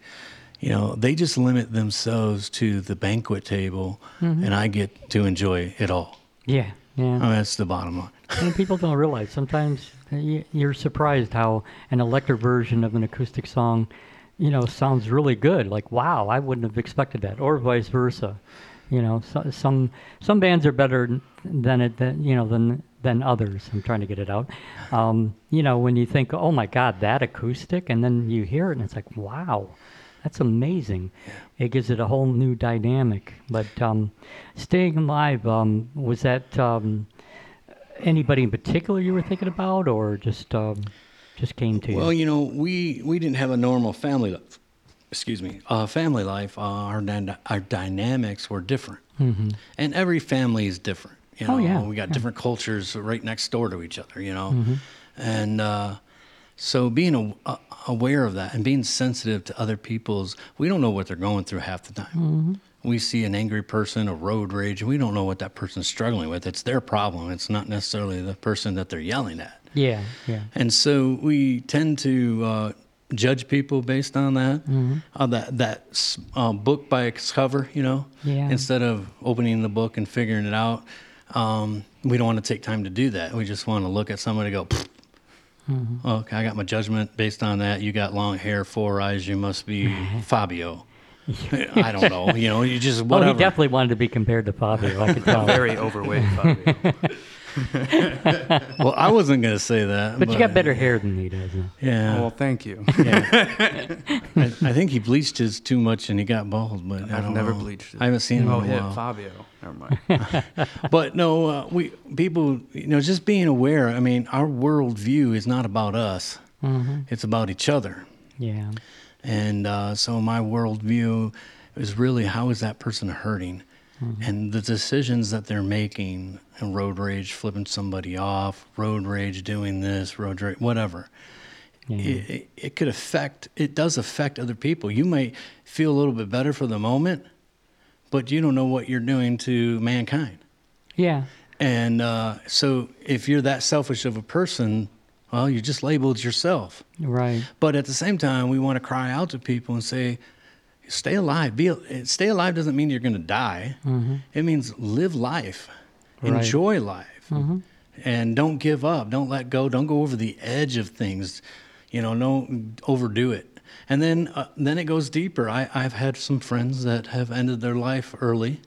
you know, they just limit themselves to the banquet table, mm-hmm. and I get to enjoy it all. Yeah, yeah. I mean, that's the bottom line. and people don't realize sometimes uh, you're surprised how an electric version of an acoustic song, you know, sounds really good. Like, wow, I wouldn't have expected that, or vice versa. You know, so, some some bands are better than it than you know than than others. I'm trying to get it out. Um, you know, when you think, oh my God, that acoustic, and then you hear it, and it's like, wow, that's amazing. It gives it a whole new dynamic. But um, staying alive, um, was that um, anybody in particular you were thinking about, or just um, just came to Well, you? Well, you know, we we didn't have a normal family life. Excuse me, uh, family life. Uh, our our dynamics were different, and every family is different. You know, Mm-hmm. Oh, yeah, we got yeah. different cultures right next door to each other. You know, Mm-hmm. and uh, so being a, a, aware of that and being sensitive to other people's, we don't know what they're going through half the time. Mm-hmm. We see an angry person, a road rage, and we don't know what that person's struggling with. It's their problem. It's not necessarily the person that they're yelling at. yeah, yeah, And so we tend to uh, judge people based on that, Mm-hmm. uh, that that uh, book by its cover, you know, Yeah. instead of opening the book and figuring it out. Um, we don't want to take time to do that. We just want to look at somebody and go, "Pfft, Mm-hmm. okay, I got my judgment based on that. You got long hair, four eyes. You must be Fabio. I don't know. You know, you just Oh, whatever. he definitely wanted to be compared to Fabio. I could tell. Very overweight. Fabio. well, I wasn't going to say that. but you got better hair than he does. huh? Yeah. well, thank you. I, I think he bleached his too much and he got bald, but I I've don't never know. bleached it. I haven't seen him Oh, in a hit while. Fabio. Never mind. But no, uh, we people, you know, just being aware. I mean, our worldview is not about us; it's about each other. Yeah, And uh, so my worldview is really how is that person hurting, and the decisions that they're making, and road rage, flipping somebody off, road rage, doing this, road rage, whatever. yeah, it, it, it could affect it does affect other people you might feel a little bit better for the moment but you don't know what you're doing to mankind. Yeah. and uh, so if you're that selfish of a person well you just labeled yourself. Right. but at the same time we want to cry out to people and say stay alive. Be stay alive doesn't mean you're going to die it means live life. Right. enjoy life. And don't give up. Don't let go. Don't go over the edge of things. You know don't overdo it and then uh, then it goes deeper I, i've had some friends that have ended their life early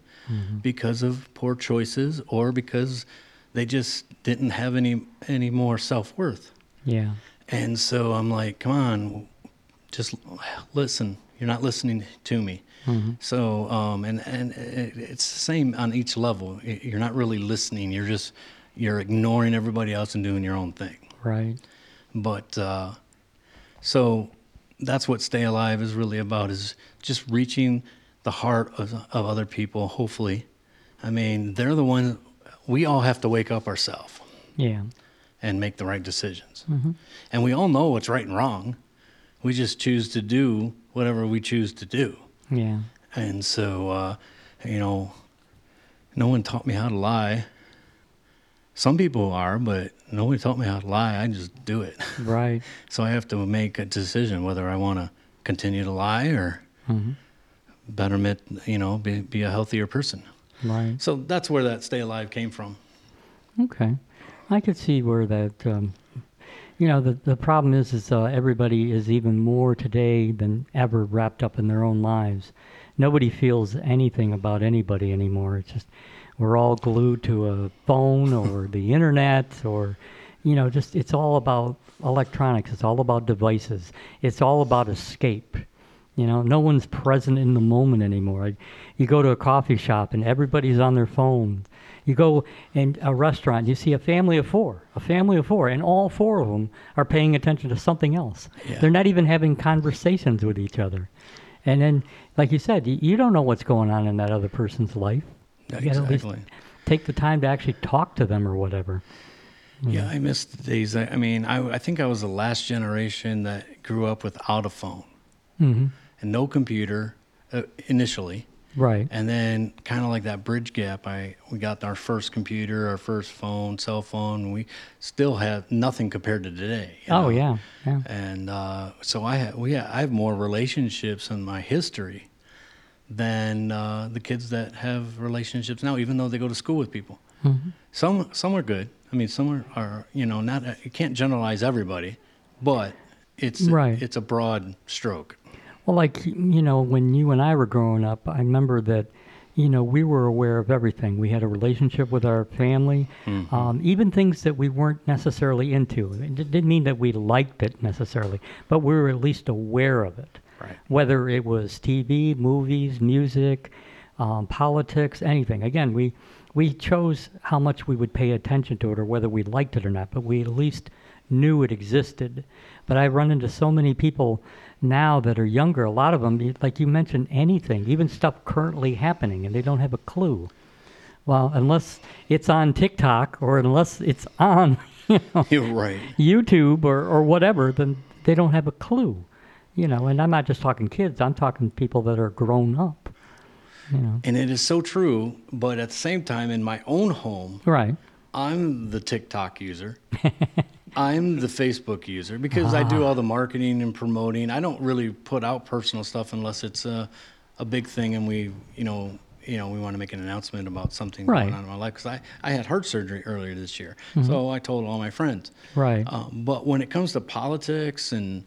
because of poor choices or because they just didn't have any any more self-worth Yeah. and so I'm like, come on, just listen. You're not listening to me. So, um, and, and it's the same on each level. You're not really listening. You're just, you're ignoring everybody else and doing your own thing. Right. But, uh, so that's what Stay Alive is really about is just reaching the heart of, of other people, hopefully. I mean, they're the ones, we all have to wake up ourselves Yeah. and make the right decisions. And we all know what's right and wrong. We just choose to do whatever we choose to do. Yeah. And so, uh, you know, no one taught me how to lie. Some people are, but nobody taught me how to lie. I just do it. Right. So I have to make a decision whether I want to continue to lie or betterment, you know, be, be a healthier person. Right. So that's where that stay alive came from. Okay, I could see where that. Um, you know, the the problem is, is uh, everybody is even more today than ever wrapped up in their own lives. Nobody feels anything about anybody anymore. It's just we're all glued to a phone or the internet or, you know, just it's all about electronics. It's all about devices. It's all about escape. You know, no one's present in the moment anymore. I, you go to a coffee shop and everybody's on their phone. You go in a restaurant, you see a family of four, a family of four, and all four of them are paying attention to something else. Yeah. They're not even having conversations with each other. And then, like you said, you, you don't know what's going on in that other person's life. You gotta at least take the time to actually talk to them or whatever. Yeah, I miss the days. I, I mean, I, I think I was the last generation that grew up without a phone hmm and no computer uh, initially. Right. And then, kind of like that bridge gap, I we got our first computer, our first phone, cell phone. And we still have nothing compared to today. you Oh yeah, yeah. And uh, so I have, well, yeah, I have more relationships in my history than uh, the kids that have relationships now, even though they go to school with people. Mm-hmm. Some some are good. I mean, some are, are you know not you can't generalize everybody, but it's Right. it's a broad stroke. Well, like you know, when you and I were growing up, I remember that, you know, we were aware of everything. We had a relationship with our family, Mm-hmm. um, even things that we weren't necessarily into. It didn't mean that we liked it necessarily, but we were at least aware of it. Right. Whether it was TV, movies, music, um, politics, anything. Again, we we chose how much we would pay attention to it or whether we liked it or not, but we at least knew it existed. But I run into so many people now that are younger, a lot of them, like you mentioned, anything, even stuff currently happening, and they don't have a clue. Well, unless it's on TikTok or unless it's on you know, right. YouTube or, or whatever, then they don't have a clue. You know, and I'm not just talking kids, I'm talking people that are grown up. You know. And it is so true, but at the same time, in my own home, Right. I'm the TikTok user. I'm the Facebook user because I do all the marketing and promoting. I don't really put out personal stuff unless it's a, a big thing and we, you know, you know, we want to make an announcement about something Right. going on in my life. Because I, I had heart surgery earlier this year, so I told all my friends. Right. Um, but when it comes to politics and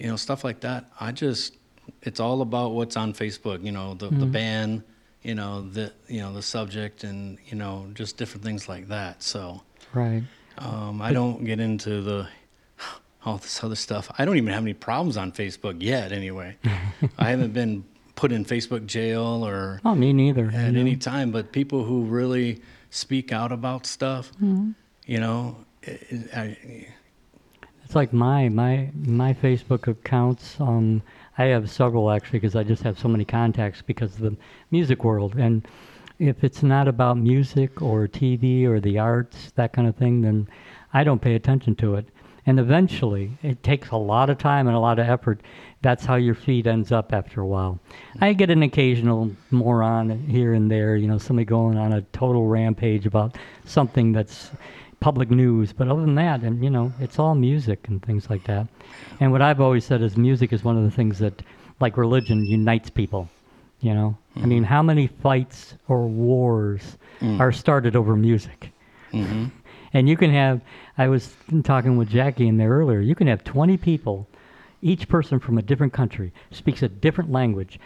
you know stuff like that, I just it's all about what's on Facebook. You know, the the ban, you know the you know the subject, and you know just different things like that. So Right. um, I don't get into the all this other stuff. I don't even have any problems on Facebook yet. Anyway, I haven't been put in Facebook jail or Oh, me neither. at know. any time. But people who really speak out about stuff, you know, it, it, I, It's like my my my Facebook accounts. Um, I have several actually because I just have so many contacts because of the music world. And if it's not about music or TV or the arts, that kind of thing, then I don't pay attention to it. And eventually, it takes a lot of time and a lot of effort. That's how your feed ends up after a while. I get an occasional moron here and there, you know, somebody going on a total rampage about something that's public news. But other than that, and you know, it's all music and things like that. And what I've always said is music is one of the things that, like religion, unites people. You know, I mean, how many fights or wars are started over music? And you can have, I was talking with Jacki in there earlier, you can have 20 people, each person from a different country, speaks a different language,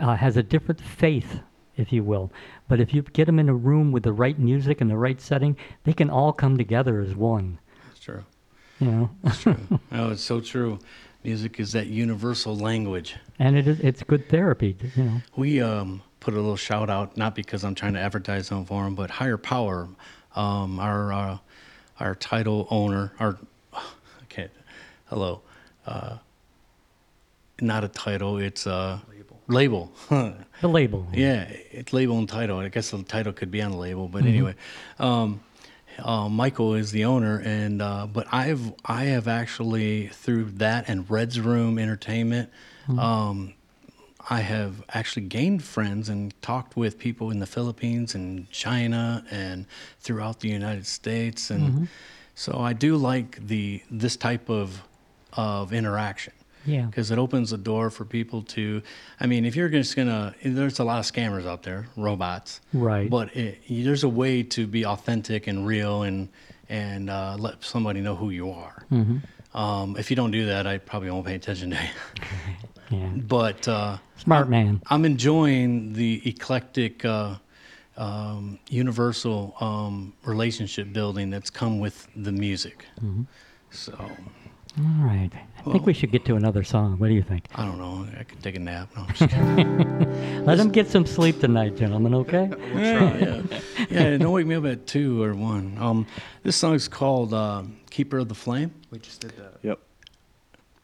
uh, has a different faith, if you will. But if you get them in a room with the right music and the right setting, they can all come together as one. That's true. You know, That's true. Oh, it's so true. Music is that universal language. and it is it's good therapy. You know, We um, put a little shout out, not because I'm trying to advertise them for them, but Higher Power, um, our uh, our title owner, our okay, hello, uh, not a title, it's a label. Label. the label. Yeah, it's label and title. I guess the title could be on the label, but anyway, um, uh, Michael is the owner, and uh, but I've I have actually through that and Red's Room Entertainment, um, I have actually gained friends and talked with people in the Philippines and China and throughout the United States, and so I do like the this type of of interaction Yeah. because it opens the door for people to i mean if you're just gonna there's a lot of scammers out there robots Right. but it, there's a way to be authentic and real and and uh, let somebody know who you are Mm-hmm. um, if you don't do that i probably won't pay attention to you Yeah. but uh, Smart man. i'm enjoying the eclectic uh, um, universal um, relationship building that's come with the music Mm-hmm. so All right. I think we should get to another song. What do you think? I don't know. I could take a nap. No, I'm just. Let him get some sleep tonight, gentlemen, okay? yeah, yeah. yeah, don't wake me up at two or one. Um, this song's called um, "Keeper of the Flame." We just did that. Yep.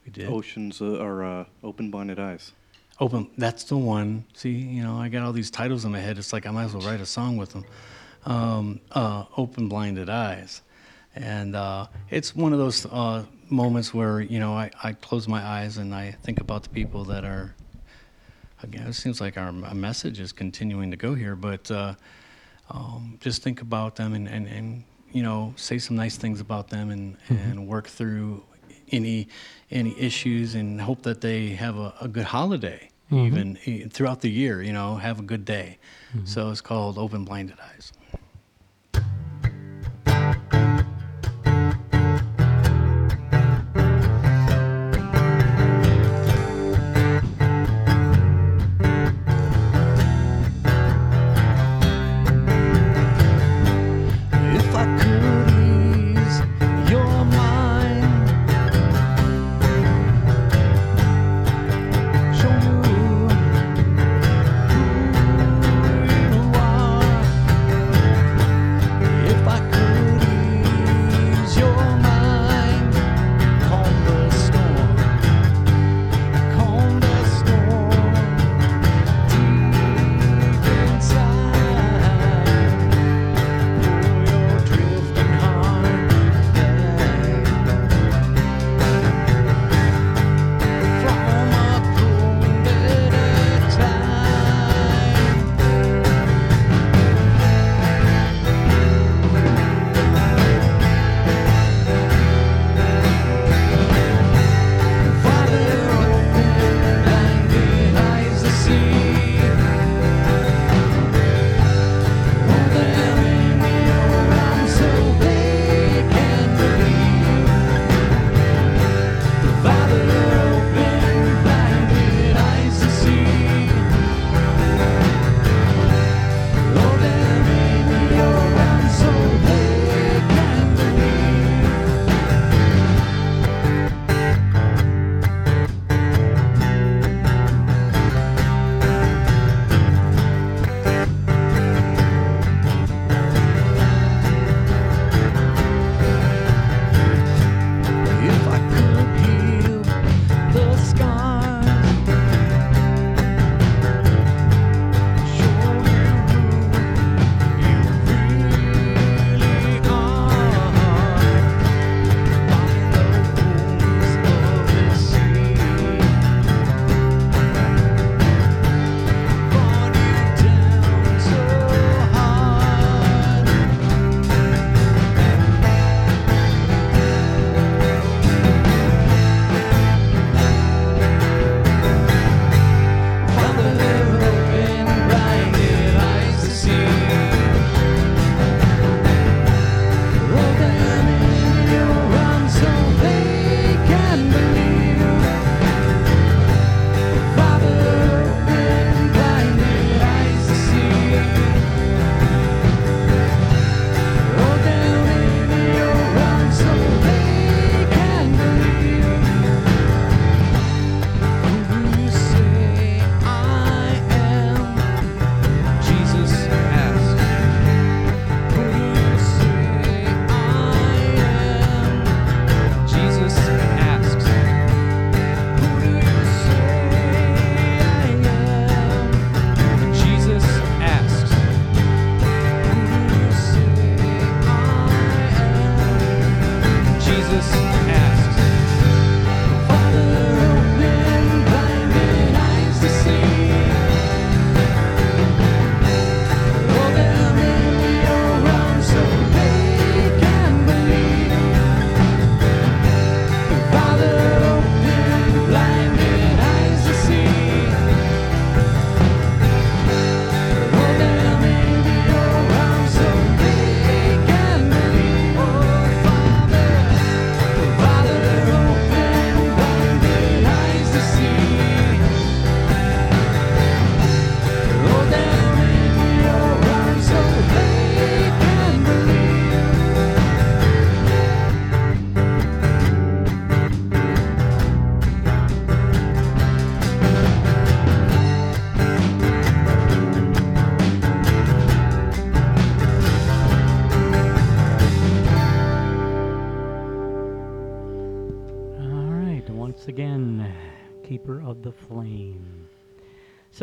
We did. Oceans uh, are uh, open blinded eyes. Open. That's the one. See, you know, I got all these titles in my head. It's like I might as well write a song with them. Um, uh, Open blinded eyes, and uh, it's one of those uh, moments where you know I, I close my eyes and I think about the people that are. Again, it seems like our, message is continuing to go here, but uh, um, just think about them and, and, and you know say some nice things about them and, and work through any any issues and hope that they have a, a good holiday even e- throughout the year you know have a good day. So it's called open blinded eyes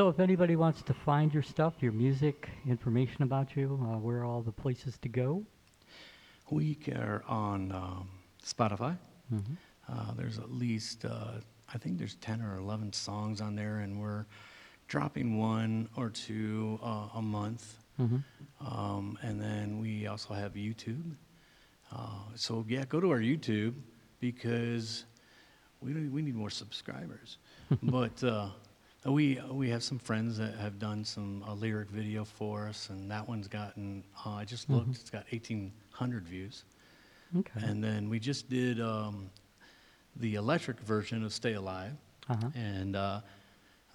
So, if anybody wants to find your stuff, your music, information about you, uh, where are all the places to go? We are on um, Spotify. Mhm. Uh, there's at least, uh, I think there's 10 or 11 songs on there, and we're dropping one or two uh, a month. Mhm. Um, and then we also have YouTube. Uh, so, yeah, go to our YouTube because we, we need more subscribers. but uh, we, we have some friends that have done some uh, lyric video for us, and that one's gotten, uh, I just looked, it's got 1,800 views. Okay. And then we just did um, the electric version of Stay Alive. Uh-huh. And, uh,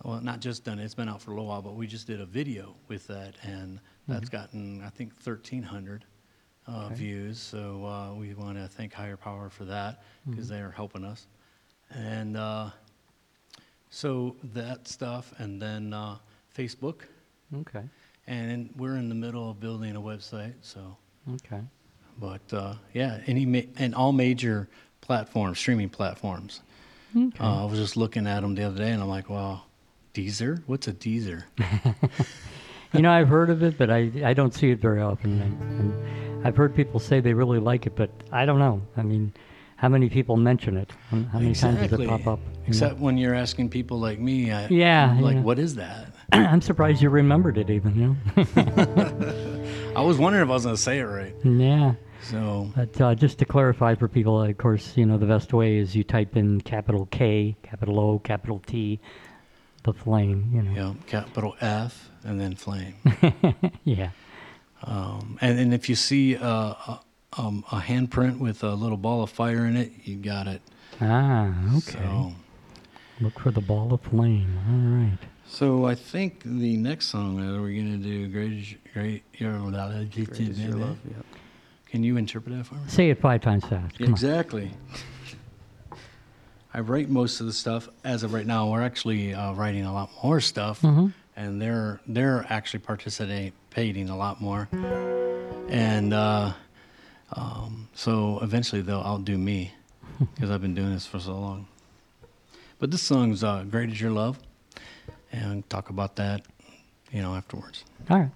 well, not just done it, it's been out for a little while, but we just did a video with that, and that's gotten, I think, 1,300 uh, Okay. views. So uh, we want to thank Higher Power for that because they are helping us. And uh, so that stuff, and then uh, Facebook. Okay. And we're in the middle of building a website, so. Okay. But uh, yeah, any ma- and all major platforms, streaming platforms. Okay. Uh, I was just looking at them the other day, and I'm like, wow, Deezer? What's a Deezer? you know, I've heard of it, but I, I don't see it very often. And, and I've heard people say they really like it, but I don't know. I mean, how many people mention it? How many times does it pop up? you know? Except when you're asking people like me, I, Yeah, like, yeah. what is that? I'm surprised you remembered it even, you know? I was wondering if I was going to say it right. yeah. So, But uh, just to clarify for people, of course, you know, the best way is you type in capital K, capital O, capital T, the flame, you know. yeah, capital F and then flame. Yeah. Um, and, and if you see uh, a, um, a handprint with a little ball of fire in it, you got it. Ah, okay. So, Look for the ball of flame. All right. so I think the next song that we're going to do, Great Great, Your, Great is your love. Yep. Can you interpret that for me? Say it five times fast. Come. Exactly. I write most of the stuff as of right now. We're actually uh, writing a lot more stuff, Mhm. and they're they're actually participating a lot more. And uh, um, so eventually they'll outdo me because I've been doing this for so long. But this song's uh, "Great Is Your Love," and talk about that, you know, afterwards. All right.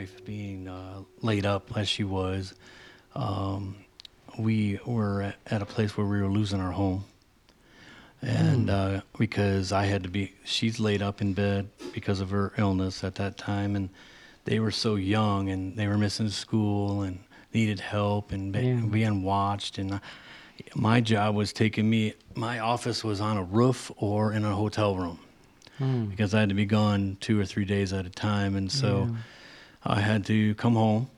Wife being uh, laid up as she was, um, we were at, a place where we were losing our home. And uh, because I had to be, she's laid up in bed because of her illness at that time, and they were so young and they were missing school and needed help and be, Yeah. being watched. And I, my job was taking me, my office was on a roof or in a hotel room because I had to be gone two or three days at a time. And so I had to come home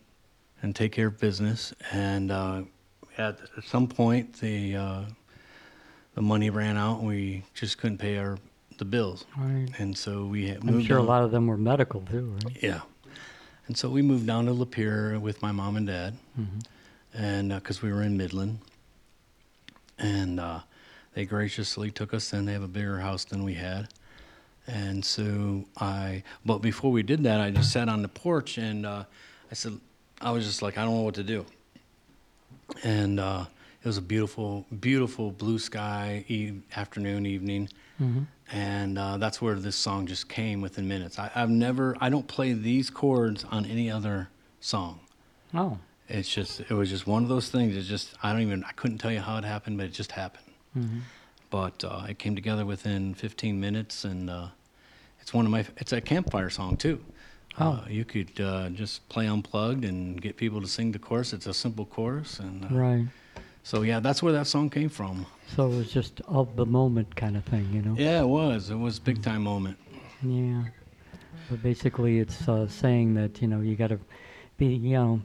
and take care of business. And uh, at, at some point, the, uh, the money ran out and we just couldn't pay our the bills. Right. And so we had I'm moved sure a lot of them were medical too, right? yeah. And so we moved down to Lapeer with my mom and dad, Mm-hmm. and because we were in Midland, and uh, they graciously took us in. They have a bigger house than we had, and so I. But before we did that, I just sat on the porch and uh, I said, I was just like, I don't know what to do. And uh, it was a beautiful, beautiful blue sky e- afternoon, evening, and uh, that's where this song just came within minutes. I, I've never, I don't play these chords on any other song. Oh, It's just, it was just one of those things. It's just, I don't even, I couldn't tell you how it happened, but it just happened. But uh, it came together within 15 minutes, and uh, it's one of my, it's a campfire song too. Uh, you could uh, just play unplugged and get people to sing the chorus. It's a simple chorus, and uh, right. so yeah, that's where that song came from. So it was just of the moment kind of thing, you know? Yeah, it was. It was a big time moment. Yeah. But basically, it's uh, saying that, you know, you got to be, you know,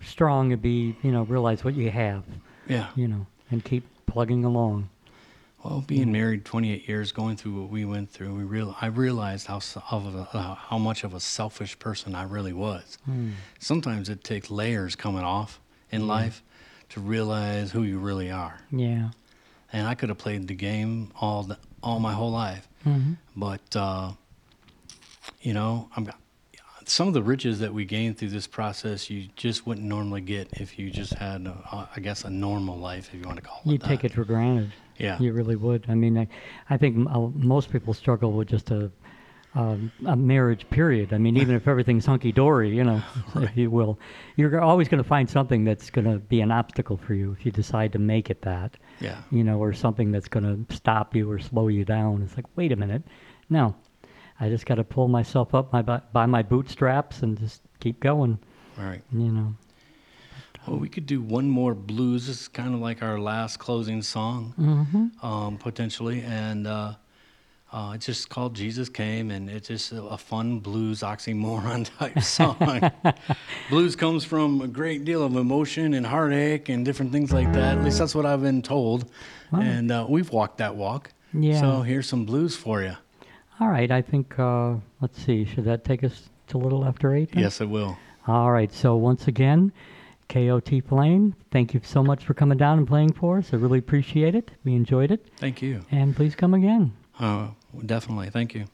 strong and be, you know, realize what you have, Yeah. you know, and keep plugging along. Well, being married 28 years, going through what we went through, we real I realized how a, uh, how much of a selfish person I really was. Sometimes it takes layers coming off in life to realize who you really are. Yeah. And I could have played the game all the, all my whole life, but uh, you know, I'm some of the riches that we gained through this process you just wouldn't normally get if you just had, a, I guess, a normal life, if you want to call it You that. take it for granted. Yeah. You really would. I mean, I, I think most people struggle with just a, um, a marriage period. I mean, even if everything's hunky dory, you know, if you will, you're always going to find something that's going to be an obstacle for you if you decide to make it that. Yeah. You know, or something that's going to stop you or slow you down. It's like, wait a minute, no, I just got to pull myself up my by my bootstraps and just keep going. All right. You know. Well, we could do one more blues. This is kind of like our last closing song, Mm-hmm. um, potentially, and uh, uh, it's just called "Jesus Came," and it's just a, a fun blues oxymoron type song. blues comes from a great deal of emotion and heartache and different things like that. At least that's what I've been told, and uh, we've walked that walk. Yeah. So here's some blues for you. All right, I think. Uh, let's see. Should that take us to a little after eight? then? Yes, it will. All right. So once again, KOT playing. Thank you so much for coming down and playing for us. I really appreciate it. We enjoyed it, Thank you. and please come again. Uh, definitely. Thank you.